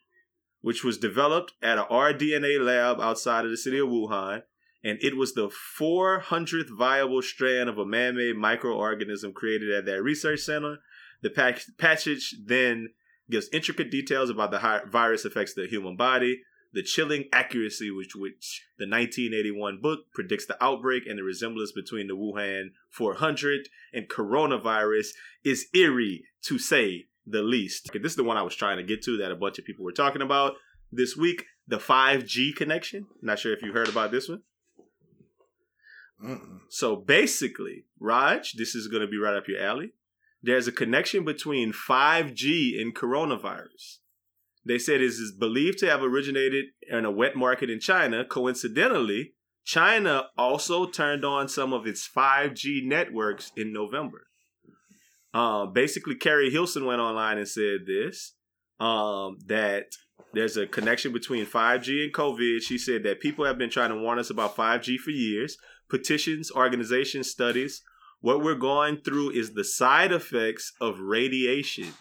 which was developed at a rDNA lab outside of the city of Wuhan. And it was the 400th viable strand of a man made microorganism created at that research center. The pack- passage then gives intricate details about the virus affects the human body, the chilling accuracy with which the 1981 book predicts the outbreak and the resemblance between the Wuhan 400 and coronavirus is eerie to say the least. Okay, this is the one I was trying to get to that a bunch of people were talking about this week the 5G connection. Not sure if you heard about this one. Mm-mm. So basically, Raj, this is going to be right up your alley. There's a connection between 5G and coronavirus. They said it is believed to have originated in a wet market in China. Coincidentally, China also turned on some of its 5G networks in November. Um, basically, Keri Hilson went online and said this um, that there's a connection between 5G and COVID. She said that people have been trying to warn us about 5G for years. Petitions, organizations, studies. What we're going through is the side effects of radiation.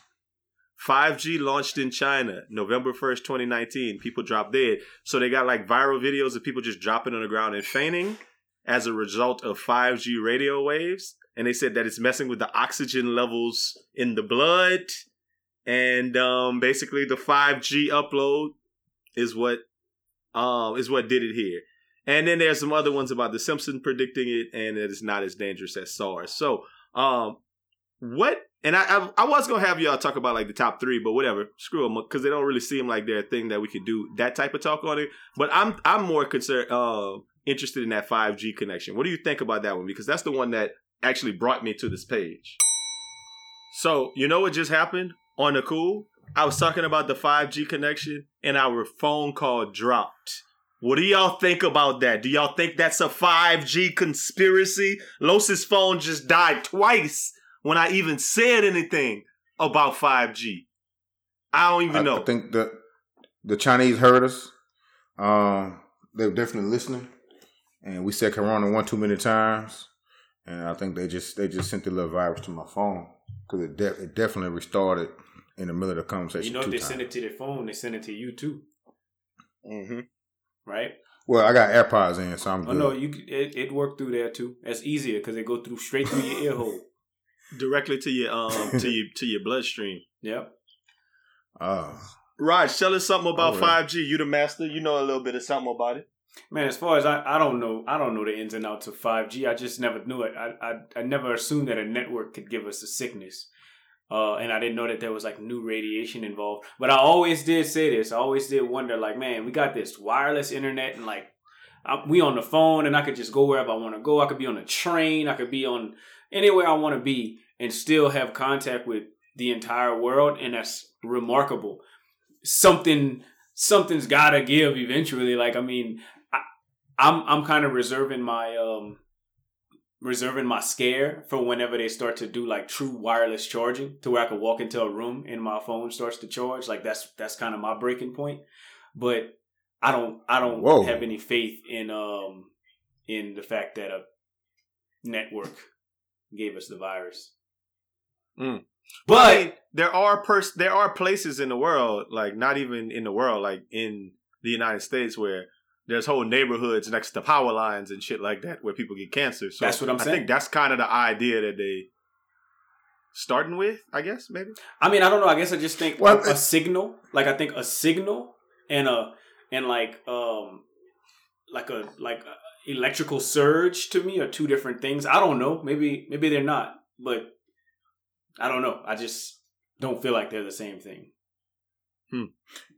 5G launched in China November 1st, 2019. People dropped dead. So they got like viral videos of people just dropping on the ground and fainting as a result of 5G radio waves. And they said that it's messing with the oxygen levels in the blood. And um, basically the 5G upload is what um, is what did it here. And then there's some other ones about the Simpsons predicting it, and it is not as dangerous as SARS. So, um, what? And I, I, I was gonna have y'all talk about like the top three, but whatever, screw them, because they don't really seem like they're a thing that we could do that type of talk on it. But I'm I'm more concerned, uh, interested in that 5G connection. What do you think about that one? Because that's the one that actually brought me to this page. So you know what just happened on the cool? I was talking about the 5G connection, and our phone call dropped. What do y'all think about that? Do y'all think that's a 5G conspiracy? Los's phone just died twice when I even said anything about 5G. I don't even I, know. I think the the Chinese heard us. Um, they're definitely listening, and we said Corona one too many times, and I think they just they just sent the little virus to my phone because it, de- it definitely restarted in the middle of the conversation. You know, if two they times. send it to their phone, they send it to you too, mm-hmm. right? Well, I got AirPods in, so I'm Oh no, you it, it worked through there too. That's easier because they go through straight through your ear hole. Directly to your um to your to your bloodstream. Yep. Uh, Raj, tell us something about All right. 5G. You the master. You know a little bit of something about it. Man, as far as I, I don't know, I don't know the ins and outs of five G. I just never knew it. I, I, I never assumed that a network could give us a sickness, uh, and I didn't know that there was like new radiation involved. But I always did say this. I always did wonder, like, man, we got this wireless internet, and like, I, we on the phone, and I could just go wherever I want to go. I could be on a train. I could be on anywhere I want to be, and still have contact with the entire world, and that's remarkable. Something, something's got to give eventually. Like, I mean. I'm I'm kind of reserving my um reserving my scare for whenever they start to do like true wireless charging to where I could walk into a room and my phone starts to charge. Like that's that's kind of my breaking point. But I don't I don't Whoa. have any faith in um in the fact that a network gave us the virus. Mm. But I mean, there are pers- there are places in the world, like not even in the world, like in the United States, where there's whole neighborhoods next to power lines and shit like that where people get cancer. So That's what I'm saying. I think that's kind of the idea that they starting with. I guess maybe. I mean, I don't know. I guess I just think Well, a, a signal, like I think a signal and a and like um like a like a electrical surge to me are two different things. I don't know. Maybe maybe they're not, but I don't know. I just don't feel like they're the same thing.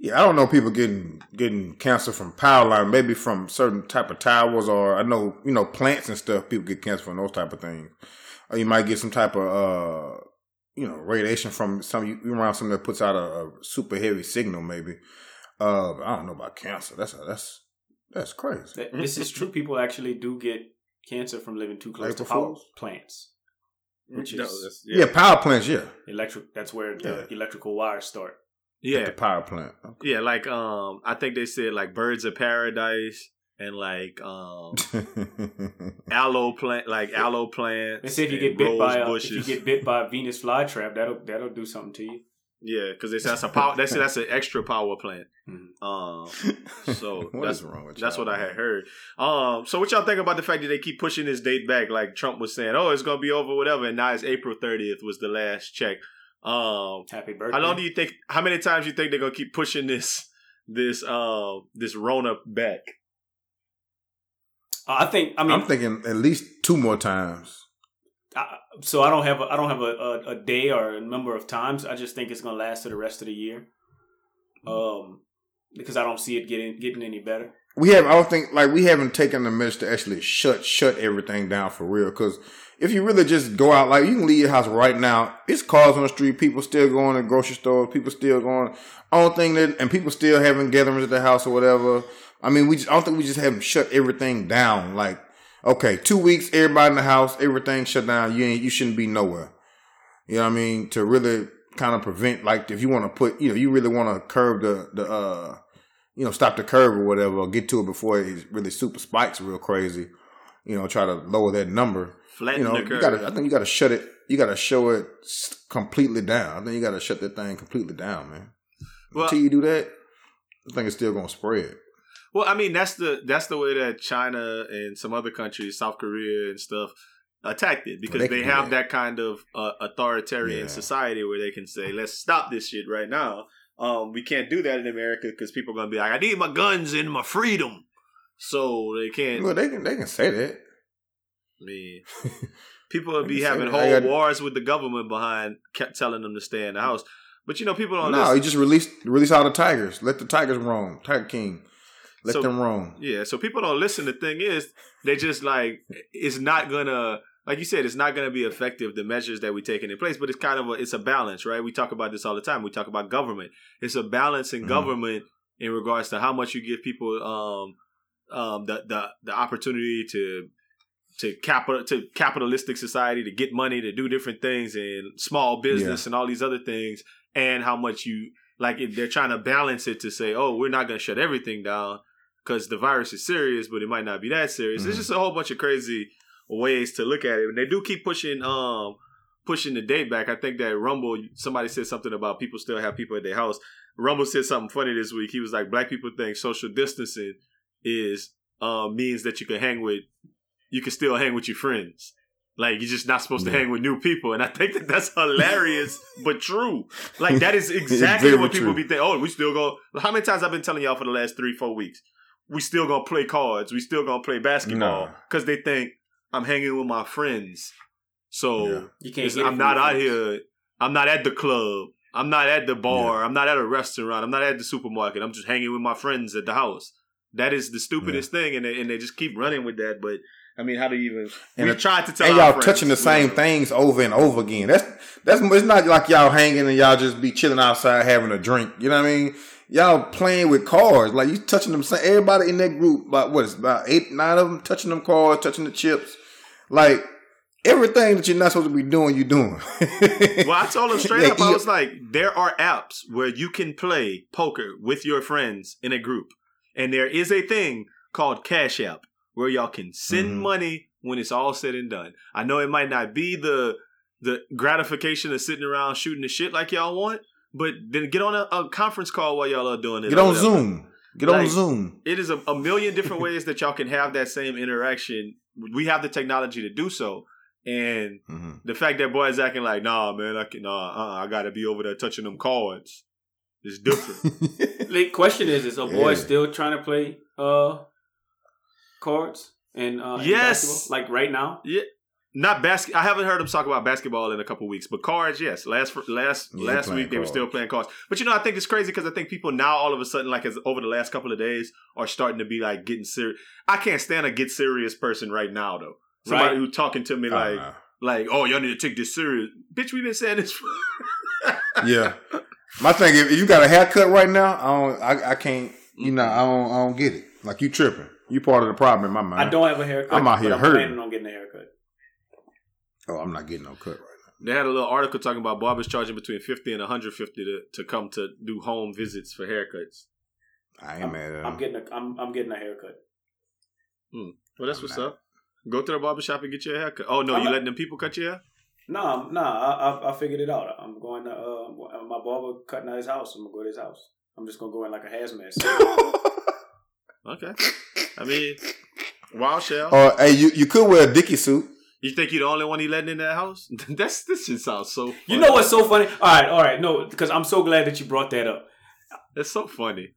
Yeah, I don't know people getting getting cancer from power line, maybe from certain type of towers, or I know you know plants and stuff. People get cancer from those type of things, or you might get some type of uh you know radiation from some you around something that puts out a, a super heavy signal, maybe. Uh, but I don't know about cancer. That's that's that's crazy. That- This is true. People actually do get cancer from living too close to power Fools? plants, which No, is Yeah, power plants. Yeah, electric. That's where the Yeah. electrical wires start. Yeah, the power plant. Okay. yeah. Like um, I think they said like birds of paradise and like um aloe plant, like aloe plants. They say if you get bit by a, if you get bit by a Venus flytrap, that'll that'll do something to you. Yeah, because they say that's a power. They say that's an extra power plant. Mhm. Um, so What that's is wrong with that's y'all, what I had heard. Um, so what y'all think about the fact that they keep pushing this date back? Like Trump was saying, oh, it's gonna be over, whatever, and now it's April thirtieth was the last check. Um, Happy birthday. how long do you think? How many times do you think they're gonna keep pushing this this um this Rona back? Uh, I think. I mean, I'm thinking at least two more times. I, so I don't have a I don't have a, a, a day or a number of times. I just think it's gonna last to the rest of the year. Um, because I don't see it getting getting any better. we have I don't think like we haven't taken the measure to actually shut shut everything down for real. Because if you really just go out, like you can leave your house right now, it's cars on the street, people still going to grocery stores, people still going. I don't think that, and people still having gatherings at the house or whatever. I mean, we just, I don't think we just haven't shut everything down. Like, okay, two weeks, everybody in the house, everything shut down. You ain't, you shouldn't be nowhere. You know what I mean? To really kind of prevent, like, if you want to put, you know, you really want to curb the the uh you know, stop the curve or whatever, or get to it before it really super spikes real crazy. You know, try to lower that number. Flatten You know, the you gotta. I think you got to shut it. You got to show it completely down. I think you got to shut that thing completely down, man. Well- Until you do that, I think it's still gonna spread. Well, I mean that's the that's the way that China and some other countries, South Korea and stuff, attacked it because They they, have that. that kind of uh, authoritarian Yeah. society where they can say, "Let's stop this shit right now." Um, we can't do that in America because people are gonna be like, "I need my guns and my freedom," so they can't. Well, they can. They can say that. I mean, people would be having whole got- wars with the government behind kept telling them to stay in the house. But you know, people don't. no, listen. he just released release all the tigers. Let the tigers roam. Tiger King. Let So- them roam. Yeah, so people don't listen. The thing is, they just like it's not gonna, like you said, it's not gonna be effective. The measures that we're taking in place, but it's kind of a, it's a balance, right? We talk about this all the time. We talk about government. It's a balance in Mhm. government in regards to how much you give people um um the the the opportunity to to capital to capitalistic society to get money to do different things and small business and all these other things, and how much you like they're trying to balance it to say, oh, we're not gonna shut everything down because the virus is serious, but it might not be that serious. Mhm. It's just a whole bunch of crazy ways to look at it, and they do keep pushing um pushing the date back. I think that Rumble somebody said something about people still have people at their house. Rumble said something funny this week. He was like, "Black people think social distancing is um means that you can hang with you can still hang with your friends." Like you're just not supposed to hang with new people, and I think that that's hilarious but true. Like that is exactly what people true. be thinking. Oh, we still go. How many times I've been telling y'all for the last three, four weeks? We still gonna play cards. We still gonna play basketball Nah. because they think I'm hanging with my friends. So Yeah. You can't. it's- get it I'm not out friends. here. I'm not at the club. I'm not at the bar. I'm not at a restaurant. I'm not at the supermarket. I'm just hanging with my friends at the house. That is the stupidest thing, and they, and they just keep running with that. But I mean, how do you even? And we it- tried to tell and y'all friends, touching the same things over and over again. That's that's it's not like y'all hanging and y'all just be chilling outside having a drink. You know what I mean? Y'all playing with cards, like you touching them. Same, everybody in that group, about what is about eight, nine of them touching them cards, touching the chips. Like everything that you're not supposed to be doing, you're doing. Well, I told him straight Yeah, up. I was like, there are apps where you can play poker with your friends in a group, and there is a thing called Cash App where y'all can send Mhm. money when it's all said and done. I know it might not be the the gratification of sitting around shooting the shit like y'all want, but then get on a, a conference call while y'all are doing it. Get on whatever. Zoom. Get on Zoom. It is a, a million different ways that y'all can have that same interaction. We have the technology to do so, and hmm the fact that boy boys acting like, nah, man, I can, nah, uh, I gotta be over there touching them cards. It's different. The question is: Is a boy Yeah. still trying to play uh cards and uh, Yes. basketball? like right now? Yeah, not basket. I haven't heard them talk about basketball in a couple weeks, but cards, yes. Last last Yeah, last playing week they were still playing cards. But you know, I think it's crazy because I think people now all of a sudden, like as over the last couple of days, are starting to be like getting serious. I can't stand a get serious person right now though. Somebody Right. who talking to me Oh, like nah. like, oh, y'all need to take this serious, bitch. We've been saying this. For- yeah. My thing, if you got a haircut right now, I don't, I, I can't, you know, I don't, I don't get it. Like you tripping. You part of the problem in my mind. I don't have a haircut. I'm out here I'm hurting. planning on getting a haircut. Oh, I'm not getting no cut right now. They had a little article talking about barbers charging between fifty and one hundred fifty to to come to do home visits for haircuts. now. I ain't mad at I'm getting a I'm, I'm getting a haircut. Hmm. Well, that's I'm what's not. up. Go to the barber shop and get your haircut. Oh no, I'm you not- letting them people cut your hair? No, I'm- no, I, I I figured it out. I'm going to uh my barber cutting out his house. I'm gonna go to his house. I'm just gonna go in like a hazmat. suit. Okay. I mean, wild shell. or hey, you, you could wear a Dickie suit. You think you're the only one he letting in that house? That's this shit sounds so. Funny. you know what's so funny? All right, all right, no, because I'm so glad that you brought that up. That's so funny.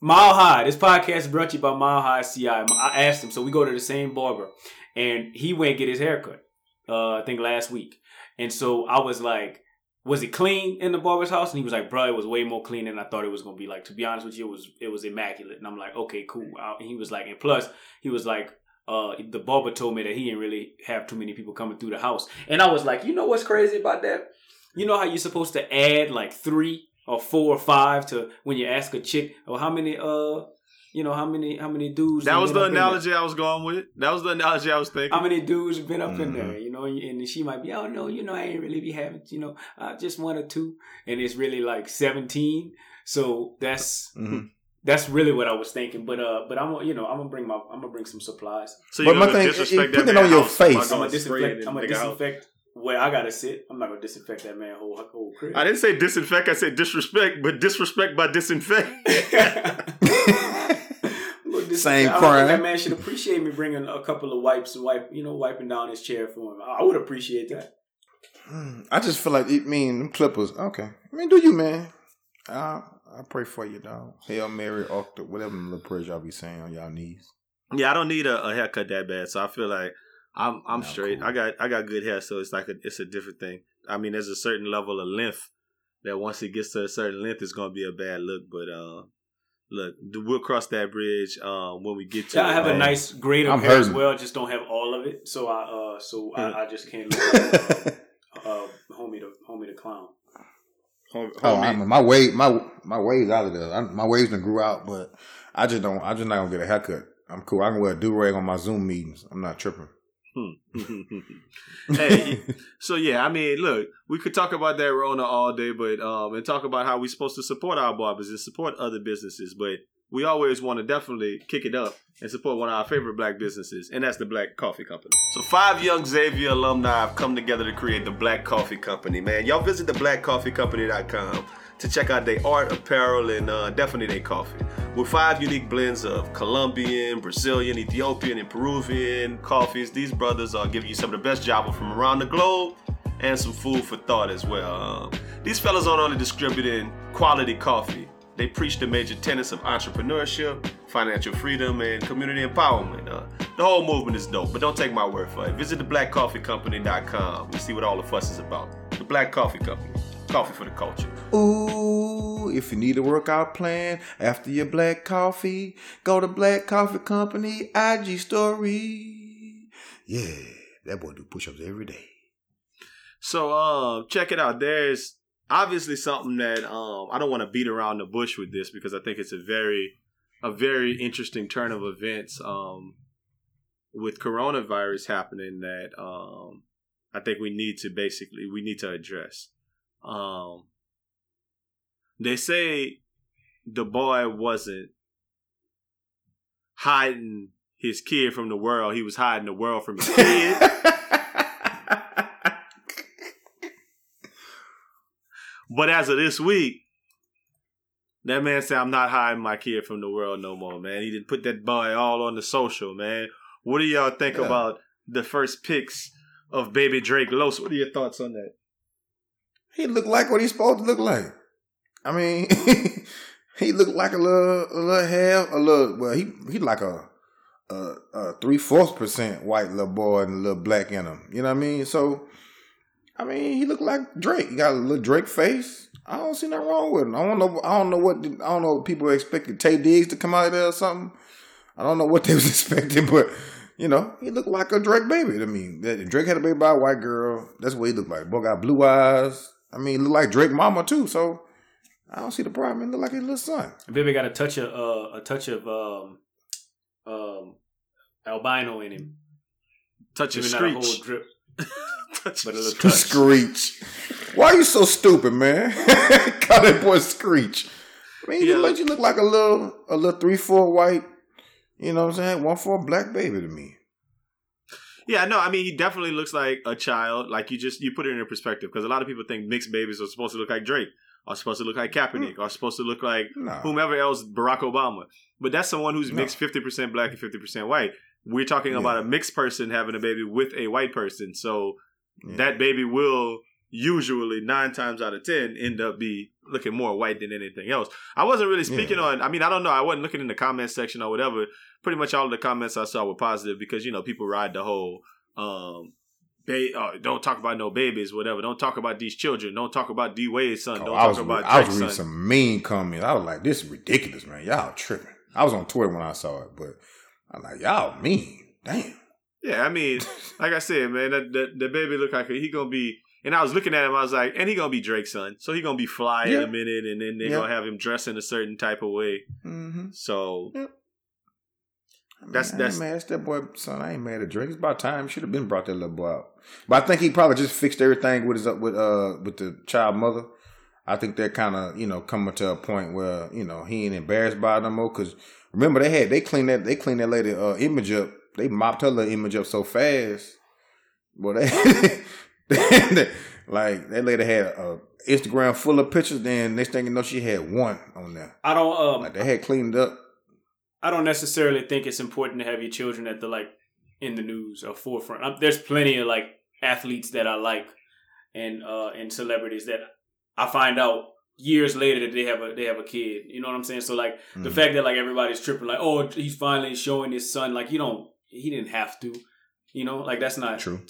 Mile High. This podcast is brought to you by Mile High CI. I asked him, so we go to the same barber, and he went get his haircut. Uh, I think last week, and so I was like, "Was it clean in the barber's house?" And he was like, "Bro, it was way more clean than I thought it was gonna be. Like to be honest with you, it was it was immaculate." And I'm like, "Okay, cool." And he was like, and plus, he was like. Uh, the barber told me that he didn't really have too many people coming through the house, and I was like, you know what's crazy about that? You know how you're supposed to add like three or four or five to when you ask a chick, or how many uh, you know how many how many dudes? That was the up in there? analogy I was going with. That was the analogy I was thinking. How many dudes have been up in Mhm. there, you know? And and she might be, oh no, you know, I ain't really be having, you know, uh, just one or two, and it's really like seventeen. So that's Mhm. that's really what I was thinking. But uh, but I'm you know I'm gonna bring my I'm gonna bring some supplies. so But you're my thing- disrespect it- put it on your face. I'm gonna disinfect. I'm gonna nigga house? disinfect where I gotta sit. I'm not gonna disinfect that man whole whole crib. I didn't say disinfect. I said disrespect, but disrespect by disinfect. I'm gonna Same I crime. think That man should appreciate me bringing a couple of wipes and wipe, you know, wiping down his chair for him. I would appreciate that. I just feel like it mean them Clippers. Okay, I mean, do you, man? I I pray for you, dog. Hail Mary, Octa, whatever them little prayers y'all be saying on y'all knees. Yeah, I don't need a, a haircut that bad, so I feel like I'm I'm Nah, straight. cool. I got I got good hair, so it's like a, it's a different thing. I mean, there's a certain level of length that once it gets to a certain length, it's gonna be a bad look. But uh, look, we'll cross that bridge um, when we get to. Yeah, I have it. a nice grade of I'm hair as well. Just don't have all of it, so I uh, so Yeah. I, I just can't look like, uh, uh, homie the homie the clown. Hom- oh, homie. I mean, my wave, my my waves out of there. I, my waves done grew out, but I just don't. I just not gonna get a haircut. I'm cool. I can wear a do rag on my Zoom meetings. I'm not tripping. hey, so yeah, I mean, look, we could talk about that Rona all day, but um, and talk about how we're supposed to support our barbers and support other businesses, but we always want to definitely kick it up and support one of our favorite black businesses, and that's the Black Coffee Company. So five young Xavier alumni have come together to create the Black Coffee Company. Man, y'all visit the blackcoffeecompany.com to check out their art, apparel, and uh, definitely their coffee. With five unique blends of Colombian, Brazilian, Ethiopian, and Peruvian coffees, these brothers are giving you some of the best Java from around the globe and some food for thought as well. Um, these fellas aren't only distributing quality coffee, they preach the major tenets of entrepreneurship, financial freedom, and community empowerment. Uh, the whole movement is dope, but don't take my word for it. Visit theblackcoffeecompany.com and see what all the fuss is about. The Black Coffee Company, coffee for the culture. Ooh, if you need a workout plan after your black coffee, go to Black Coffee Company IG story. Yeah, that boy do push-ups every day. So um check it out. There's obviously something that um I don't want to beat around the bush with this because I think it's a very a very interesting turn of events. Um with coronavirus happening that um, I think we need to basically we need to address. Um, they say the boy wasn't hiding his kid from the world; he was hiding the world from his kid. but as of this week, that man said, "I'm not hiding my kid from the world no more, man." He didn't put that boy all on the social, man. What do y'all think Yeah. about the first pics of baby Drake Los? What are your thoughts on that? He looked like what he's supposed to look like. I mean, he looked like a little, a little half, a little. Well, he he like a a, a three fourths percent white little boy and a little black in him. You know what I mean? So, I mean, he looked like Drake. He got a little Drake face. I don't see nothing wrong with him. I don't know. I don't know what. I don't know. People expected Taye Diggs to come out of there or something. I don't know what they was expecting, but you know, he looked like a Drake baby to me. Drake had a baby by a white girl. That's what he looked like. Boy got blue eyes. I mean, look like Drake mama too. So I don't see the problem. He look like his little son. Baby got a touch of uh, a touch of um, um, albino in him. Touch a Maybe not a whole screech. drip, Touch but a a little touch. Screech. Why are you so stupid, man? Call that boy Screech. I mean, you, Yeah. look, you look like a little, a little three four white. You know what I'm saying? One four black baby to me. Yeah, no, I mean he definitely looks like a child. Like you just you put it in perspective because a lot of people think mixed babies are supposed to look like Drake, are supposed to look like Kaepernick, hmm. are supposed to look like Nah. whomever else, Barack Obama. But that's someone who's No. mixed fifty percent black and fifty percent white. We're talking Yeah. about a mixed person having a baby with a white person, so Yeah. that baby will usually nine times out of ten end up be looking more white than anything else. I wasn't really speaking Yeah. on. I mean, I don't know. I wasn't looking in the comment section or whatever. Pretty much all of the comments I saw were positive because you know people ride the whole. um ba- oh, don't talk about no babies, whatever. Don't talk about these children. Don't talk about D Wade's son. Oh, Don't I talk was, about I was Drake's reading son. some mean comments. I was like, "This is ridiculous, man. Y'all tripping." I was on Twitter when I saw it, but I'm like, "Y'all mean, damn." Yeah, I mean, like I said, man, the, the baby look like he gonna be. And I was looking at him, I was like, and he gonna be Drake's son, so he gonna be fly in a minute, and then they're Yeah. gonna have him dress in a certain type of way. Mm-hmm. So I mean, That's- I that's- mad. That's that boy, son. I ain't mad at Drake. It's about time. Should have been brought that little boy out. But I think he probably just fixed everything with his up with uh with the child mother. I think they're kind of you know coming to a point where you know he ain't embarrassed by it no more. Because remember they had they cleaned that they cleaned that lady uh, image up. They mopped her little image up so fast. They, they- like that lady had a Instagram full of pictures. Then next thing you know, she had one on there. I don't um Like they had cleaned up. I don't necessarily think it's important to have your children at the like in the news or forefront. Um, there's plenty of like athletes that I like and uh and celebrities that I find out years later that they have a they have a kid. You know what I'm saying? So like the Mhm. fact that like everybody's tripping like oh he's finally showing his son like you don't he didn't have to. You know like that's not True.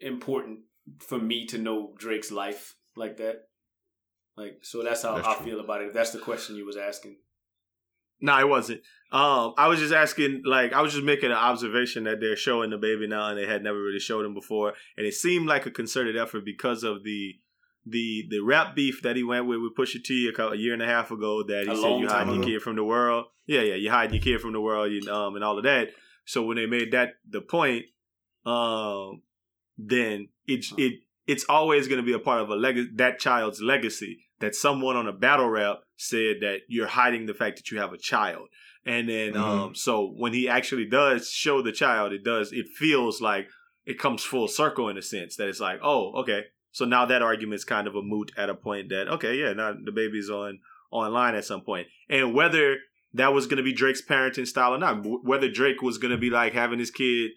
important for me to know Drake's life like that. Like so that's how That's I true. feel about it. If that's the question you was asking. no, it wasn't. Um, I was just asking, like, I was just making an observation that they're showing the baby now, and they had never really showed him before, and it seemed like a concerted effort because of the the the rap beef that he went with with Pusha T a, year and a half ago. That he A said you hide your kid from the world. Yeah, yeah, you hide your kid from the world, you, um, and all of that. So when they made that the point, um, then it it it's always going to be a part of a leg- that child's legacy that someone on a battle rap said that you're hiding the fact that you have a child. And then Mhm. um so when he actually does show the child, it does it feels like it comes full circle in a sense that it's like, oh, okay. So now that argument's kind of a moot at a point that okay, yeah, now the baby's on online at some. And whether that was going to be Drake's parenting style or not, whether Drake was going to be like having his kid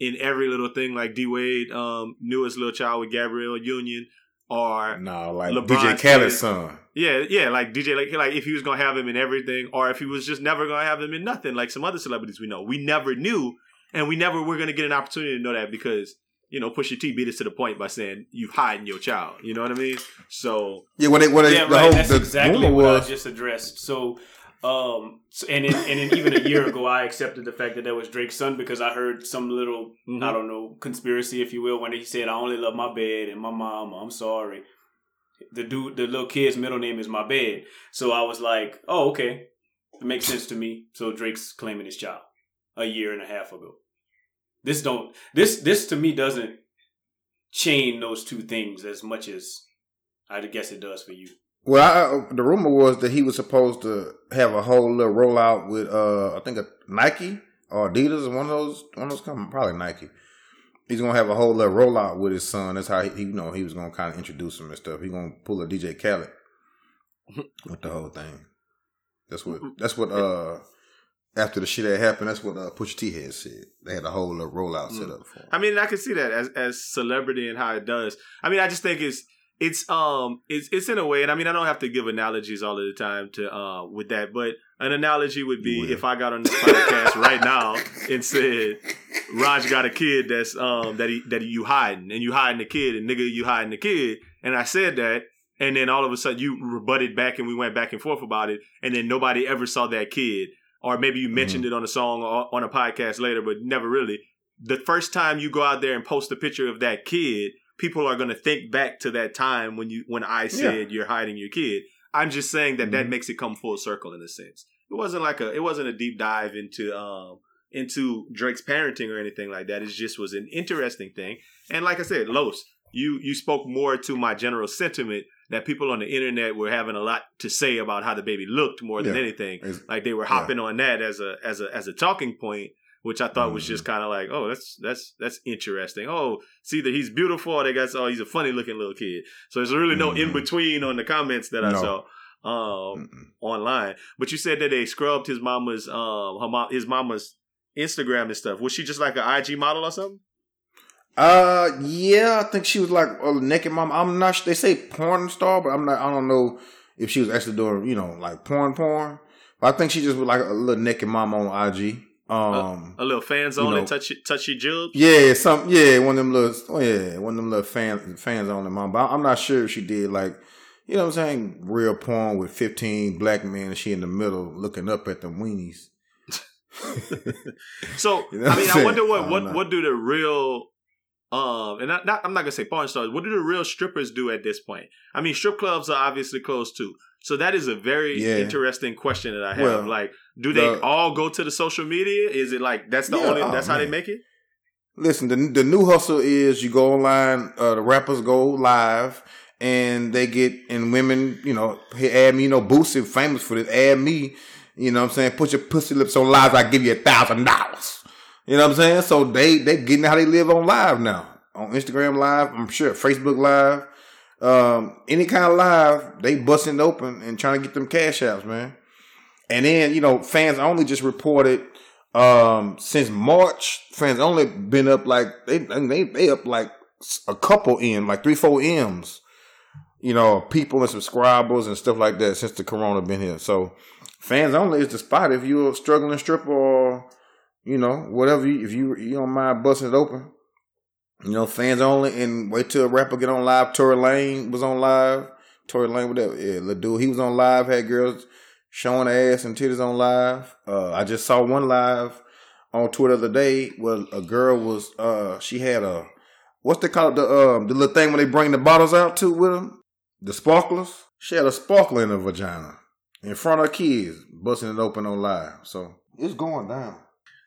in every little thing like D Wade um knew his little child with Gabrielle Union or No, like LeBron DJ Khaled's said- son. yeah, yeah, like DJ, like like if he was gonna have him in everything, or if he was just never gonna have him in nothing, like some other celebrities we know. We never knew, and we never were gonna get an opportunity to know that because you know Pusha T beat us to the point by saying you hiding your child. You know what I mean? So Yeah, what they what they, yeah, the right. whole That's the exactly what was I just addressed. So, um, so, and then, and then even a year ago, I accepted the fact that that was Drake's son because I heard some little, Mhm. I don't know, conspiracy, if you will, when he said, "I only love my bed and my mom. I'm sorry." The dude, the little kid's middle name is my bed. So I was like, "Oh, okay, it makes sense to me." So Drake's claiming his child a year and a half ago. This don't this this to me doesn't chain those two things as much as I guess it does for you. Well, I, the rumor was that he was supposed to have a whole little rollout with, uh, I think, a Nike or Adidas, one of those, one of those companies, probably Nike. He's gonna have a whole little rollout with his son. That's how he, you know, he was gonna kind of introduce him and stuff. He's gonna pull a DJ Khaled with the whole thing. That's what. That's what. Uh, after the shit that happened, that's what uh, Pusha T had said. They had a whole little rollout set up for. Him. I mean, I can see that as as celebrity and how it does. I mean, I just think it's it's um it's it's in a way, and I mean, I don't have to give analogies all of the time to uh with that, but an analogy would be if I got on this podcast right now and said Raj got a kid that's um that he that you hiding and you hiding the kid and nigga you hiding the kid, and I said that. And then all of a sudden you rebutted back and we went back and forth about it. And then nobody ever saw that kid. Or maybe you mentioned it on a song or on a podcast later, but never really. The first time you go out there and post a picture of that kid, people are going to think back to that time when you when I said you're hiding your kid. I'm just saying that that Mhm. makes it come full circle in a sense. It wasn't like a it wasn't a deep dive into um into Drake's parenting or anything like that. It just was an interesting thing. And like I said, Los, you you spoke more to my general sentiment that people on the internet were having a lot to say about how the baby looked more than Yeah. anything. It's- Like they were hopping on that as a as a as a talking point, which I thought was Mm-hmm. just kind of like, oh, that's that's that's interesting. Oh, see that he's beautiful. Or they got oh, he's a funny looking little kid. So there's really no Mhm. in between on the comments that I saw um Mm-mm. online. But you said that they scrubbed his mama's um her mom his mama's Instagram and stuff. Was she just like an IG model or something? Uh, yeah, I think she was like a naked mom. I'm not. They say porn star, but I'm not. I don't know if she was actually doing, you know, like porn, porn. But I think she just was like a little naked mom on IG. Um, A little fans You only know. touchy touchy jibs. yeah, some, yeah, one of them little, oh yeah, one of them little fans, fans on the mom. But I'm not sure if she did like, you know, what I'm saying, real porn with 15 black men, and she in the middle looking up at the weenies. So You know I mean, saying? wonder what what know. what do the real um and not, not I'm not gonna say porn stars. What do the real strippers do at this point? I mean, strip clubs are obviously closed too. So that is a very Yeah. interesting question that I have. Well, like, do they the- all go to the social media? Is it like that's the Yeah, only oh, that's how they make it? Listen, the the new hustle is you go online. Uh, the rappers go live, and they get and women, you know, hey, add me. You know, Boosie famous for this. Add me. You know what I'm saying? Put your pussy lips on live. I give you a thousand dollars. You know what I'm saying? So they they getting how they live on live now on Instagram live. I'm sure Facebook live. Um, any kind of live, they busting open and trying to get them cash outs, man. And then you know, fans only just reported um since March, fans only been up like they they they up like a couple m, like three four m's. You know, people and subscribers and stuff like that since the corona been here. So fans only is the spot if you're a struggling stripper or you know whatever. You, if you you don't mind busting it open, you know fans only and wait till a rapper get on live. Tory Lane was on live. Tory Lane, whatever. Yeah, little dude, he was on live. Had girls showing ass and titties on live. Uh, I just saw one live on Twitter the other day where a girl was uh she had a what's they call it the um the little thing when they bring the bottles out to with them the sparklers. She had a sparkler in her vagina in front of her kids, busting it open on live. So it's going down.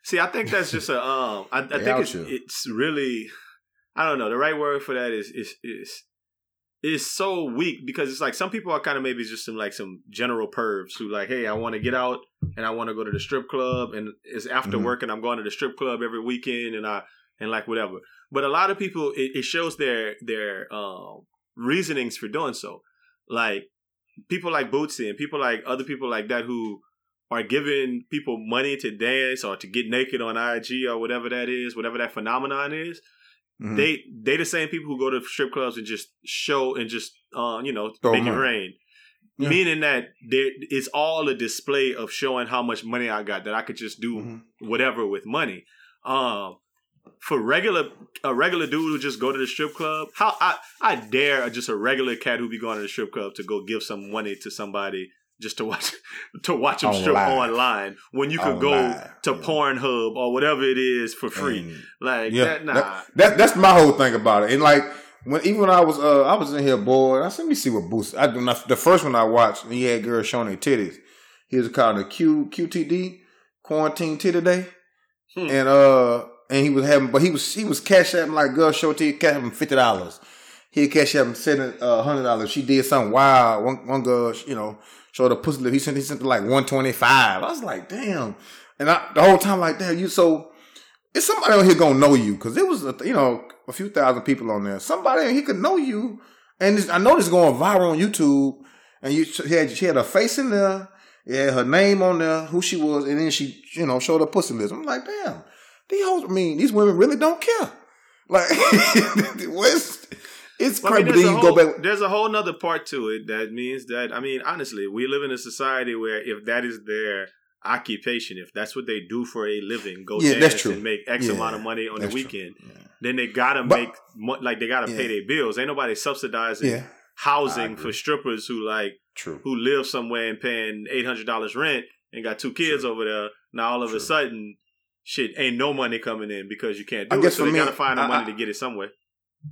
See, I think that's just a um. I, I think it's it's really, I don't know. The right word for that is is is is so weak because it's like some people are kind of maybe just some like some general pervs who like, hey, I want to get out and I want to go to the strip club and it's after Mhm. work and I'm going to the strip club every weekend and I and like whatever. But a lot of people, it, it shows their their um reasonings for doing so. Like people like Boosie and people like other people like that who are giving people money to dance or to get naked on IG or whatever that is, whatever that phenomenon is. Mhm. They they the same people who go to strip clubs and just show and just uh, you know Throw make it rain. Yeah. Meaning that there it's all a display of showing how much money I got that I could just do Mhm. whatever with money. Um for regular a regular dude who just go to the strip club, how I I dare just a regular cat who be going to the strip club to go give some money to somebody just to watch to watch them On strip online when you could go to yeah. Pornhub or whatever it is for free. And- like Yeah, that, nah. that, that- that's my whole thing about it. And like when even when I was uh I was in here bored, I said, let me see what Boost. I when I- the first one I watched, he had girls showing their titties. He was called the Q QTD Quarantine Titty Day, Hmm. and uh and he was having, but he was he was cash apping like girl show to cash him fifty dollars. He cash up sent a uh, hundred dollars. She did something wild. One one girl, you know, showed a pussy lip. He sent he sent like one twenty five. I was like, damn. And I, the whole time like, damn, you so it's somebody on here gonna know you because it was a, you know a few thousand people on there. Somebody he could know you, and I know this is going viral on YouTube. And you she had she had her face in there, yeah, her name on there, who she was, and then she you know showed her pussy list. I'm like, damn, these hoes. I mean, these women really don't care. Like, what's it's Well, I crazy. mean, but then there's, you a go whole, back. there's a whole nother part to it that means that I mean, honestly, we live in a society where if that is their occupation, if that's what they do for a living, go Yeah, dance and make X Yeah, amount of money on the weekend, Yeah. then they gotta But- make like they gotta pay their bills. Ain't nobody subsidizing housing for strippers who like true. who live somewhere and paying eight hundred dollars rent and got two kids True. over there. Now all of True. a sudden, shit ain't no money coming in because you can't do I it. So me, gotta find the I- money I- to get it somewhere.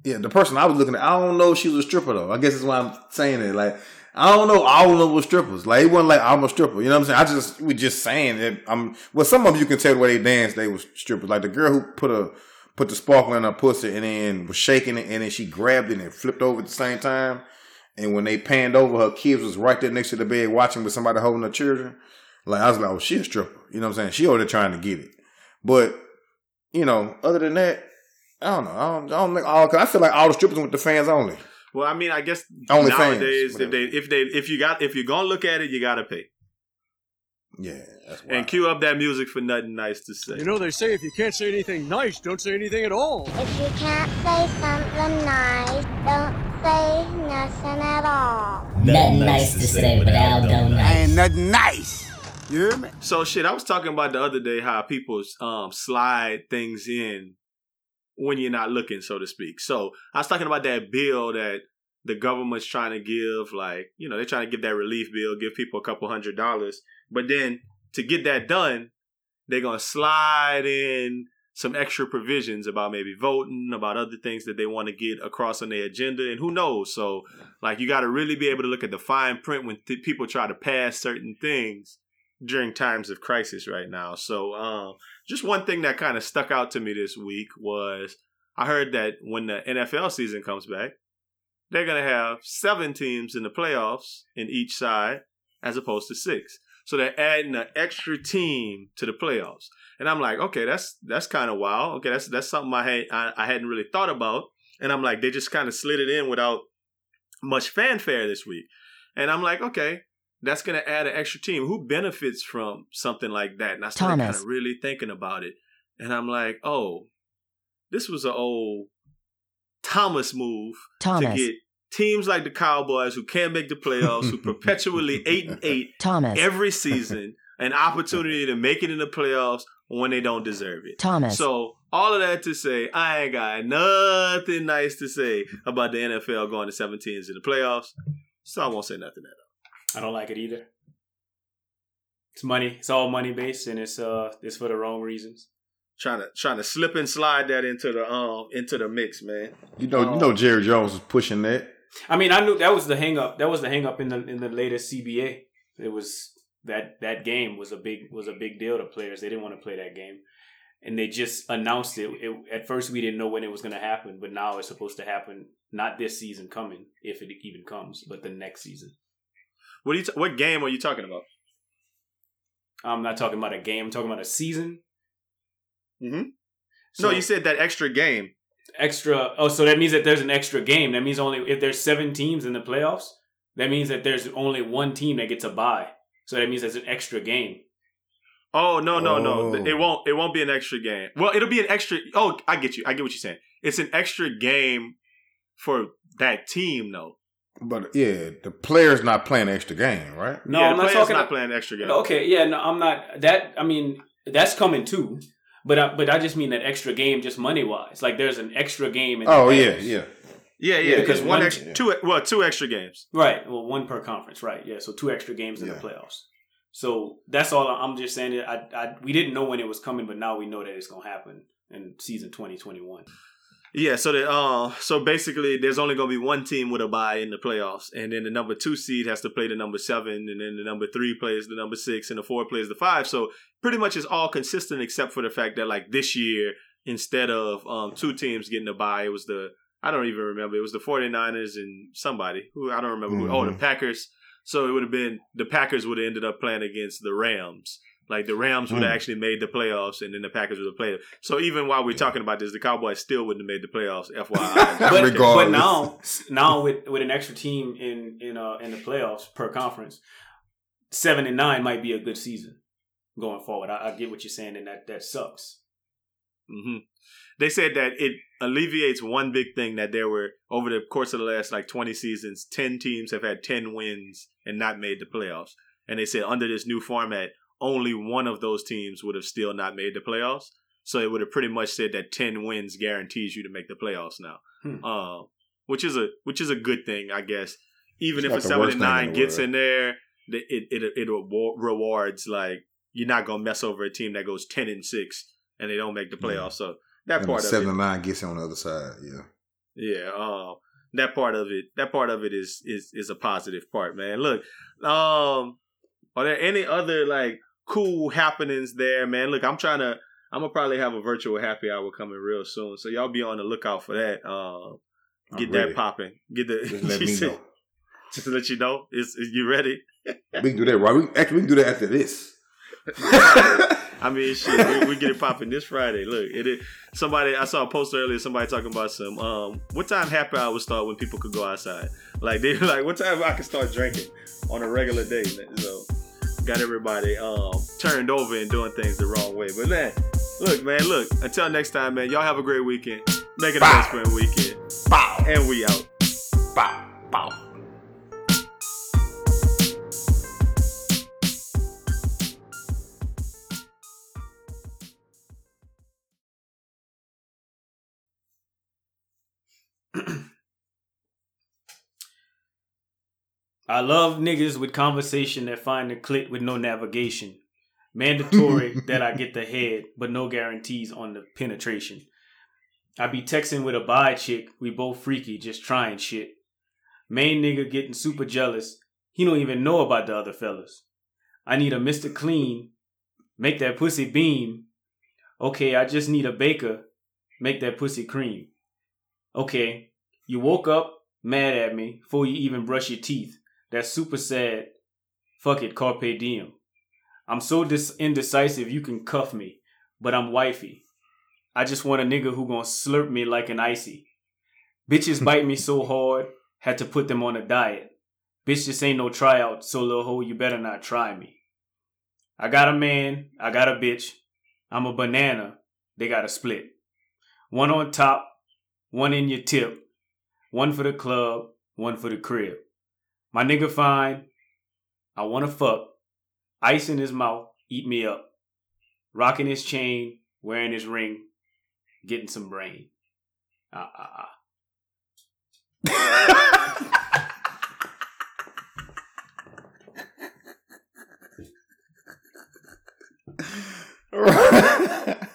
Yeah, the person I was looking at, I don't know if she was a stripper though. I guess that's why I'm saying it. Like, I don't know. I don't know what strippers. Like, it wasn't like I'm a stripper. You know what I'm saying? I just we just saying that I'm. Well, some of them you can tell the way they dance, they was strippers. Like the girl who put a put the sparkle in her pussy and then was shaking it and then she grabbed it and flipped over at the same time. And when they panned over, her kids was right there next to the bed watching with somebody holding her children. Like I was like, oh, she a stripper. You know what I'm saying? She over there trying to get it. But you know, other than that, I don't know. I don't. I don't think all. Cause I feel like all the strippers with the fans only. Well, I mean, I guess Only nowadays, fans, if they if they if you got if you're gonna look at it, you gotta pay. Yeah, that's And cue up that music for nothing nice to say. You know, they say if you can't say anything nice, don't say anything at all. If you can't say something nice, don't say nothing at all. Nothing nice to say, but Al don't nice. Ain't nothing nice. You hear me? So shit, I was talking about the other day how people um slide things in when you're not looking, so to speak. So I was talking about that bill that the government's trying to give, like, you know, they're trying to give that relief bill, give people a couple hundred dollars. But then to get that done, they're gonna slide in some extra provisions about maybe voting, about other things that they want to get across on their agenda, and who knows. So, like, you got to really be able to look at the fine print when th- people try to pass certain things during times of crisis right now. So, um, just one thing that kind of stuck out to me this week was I heard that when the NFL season comes back, they're gonna have seven teams in the playoffs in each side, as opposed to six. So they're adding an extra team to the playoffs, and I'm like, okay, that's that's kind of wild. Okay, that's that's something I had I, I hadn't really thought about, and I'm like, they just kind of slid it in without much fanfare this week, and I'm like, okay, that's going to add an extra team. Who benefits from something like that? And I started kind of really thinking about it, and I'm like, oh, this was an old Thomas move Thomas. to get teams like the Cowboys who can't make the playoffs, who perpetually eight and eight Thomas. every season, an opportunity to make it in the playoffs when they don't deserve it. Thomas. So all of that to say, I ain't got nothing nice to say about the NFL going to 17s in the playoffs. So I won't say nothing at all. I don't like it either. It's money. It's all money based, and it's uh, it's for the wrong reasons. Trying to trying to slip and slide that into the um into the mix, man. You know, you know, Jerry Jones was pushing that. I mean, I knew that was the hang up. That was the hang up in the in the latest CBA. It was that that game was a big was a big deal to players. They didn't want to play that game, and they just announced it. it at first, we didn't know when it was going to happen, but now it's supposed to happen. Not this season coming, if it even comes, but the next season. What are you? T- what game are you talking about? I'm not talking about a game. I'm talking about a season. Mm-hmm. So no, you said that extra game. extra. Oh, so that means that there's an extra game. That means only if there's seven teams in the playoffs. That means that there's only one team that gets a bye. So that means there's an extra game. Oh no no no! Oh. It won't it won't be an extra game. Well, it'll be an extra. Oh, I get you. I get what you're saying. It's an extra game for that team, though. But yeah, the player's not playing the extra game, right? No, yeah, I'm the not talking. not playing an extra game. Okay, yeah, no, I'm not. That I mean, that's coming too. But I, but I just mean that extra game, just money wise. Like there's an extra game. In Oh yeah, yeah. Yeah, yeah. Yeah, Because because one one- extra, two, well, two extra games. Right. Well, one per conference. Right. Yeah. So two extra games in Yeah. the playoffs. So that's all. I'm just saying. That I, I we didn't know when it was coming, but now we know that it's gonna happen in season 2021. Yeah. So that, uh, so basically, there's only going to be one team with a bye in the playoffs, and then the number two seed has to play the number seven, and then the number three plays the number six, and the four plays the five. So pretty much it's all consistent except for the fact that like this year instead of um, two teams getting a bye. It was the I don't even remember. It was the 49ers and somebody who I don't remember who. Oh, the Mhm. Packers. So it would have been the Packers would have ended up playing against the Rams. Like the Rams would have Mm. actually made the playoffs, and then the Packers would have played. So even while we're talking about this, the Cowboys still wouldn't have made the playoffs. FYI. But, but Regardless. now, now with with an extra team in in uh in the playoffs per conference, seven and nine might be a good season going forward. I, I get what you're saying, and that that sucks. hmm They said that it alleviates one big thing that there were over the course of the last like 20 seasons, 10 teams have had 10 wins and not made the playoffs. And they said under this new format, only one of those teams would have still not made the playoffs. So it would have pretty much said that 10 wins guarantees you to make the playoffs now. Hmm. Uh, which is a which is a good thing, I guess. Even It's if a 7 worst and thing in 9 gets world. in there, it it it rewards like you're not going to mess over a team that goes 10 and 6 and they don't make the playoffs. So that And part the of seven it nine gets on the other side. Yeah. yeah, um, that part of it, that part of it is is is a positive part, man. Look, um, are there any other like cool happenings there, man? Look, I'm trying to, I'm gonna probably have a virtual happy hour coming real soon, so y'all be on the lookout for that. Um, get that popping, get the. Just let me know. Just to let you know, is, is you ready? We can do that, right? We, actually, we can do that after this. I mean, shit, we, we get it popping this Friday. Look, it, it somebody I saw a post earlier. Somebody talking about some um, what time happy hour would start when people could go outside. Like they like, what time I can start drinking on a regular day. So got everybody um turned over and doing things the wrong way. But man, look, man, look. Until next time, man. Y'all have a great weekend. Make it a best friend weekend. Bow. And we out. Bow. Bow. I love niggas with conversation that find the click with no navigation. Mandatory that I get the head, but no guarantees on the penetration. I be texting with a bi chick, we both freaky, just trying shit. Main nigga getting super jealous, he don't even know about the other fellas. I need a Mr. Clean, make that pussy beam. Okay, I just need a baker, make that pussy cream. Okay, you woke up mad at me before you even brush your teeth. That's super sad. Fuck it, carpe diem. I'm so dis- indecisive you can cuff me, but I'm wifey. I just want a nigga who gon' slurp me like an icy. Bitches hmm. bite me so hard, had to put them on a diet. Bitch, this ain't no tryout, so little hoe, you better not try me. I got a man, I got a bitch. I'm a banana, they got a split. One on top, one in your tip. One for the club, one for the crib. My nigga fine. I wanna fuck. Ice in his mouth, eat me up. Rocking his chain, wearing his ring, getting some brain. Ah ah ah. Right.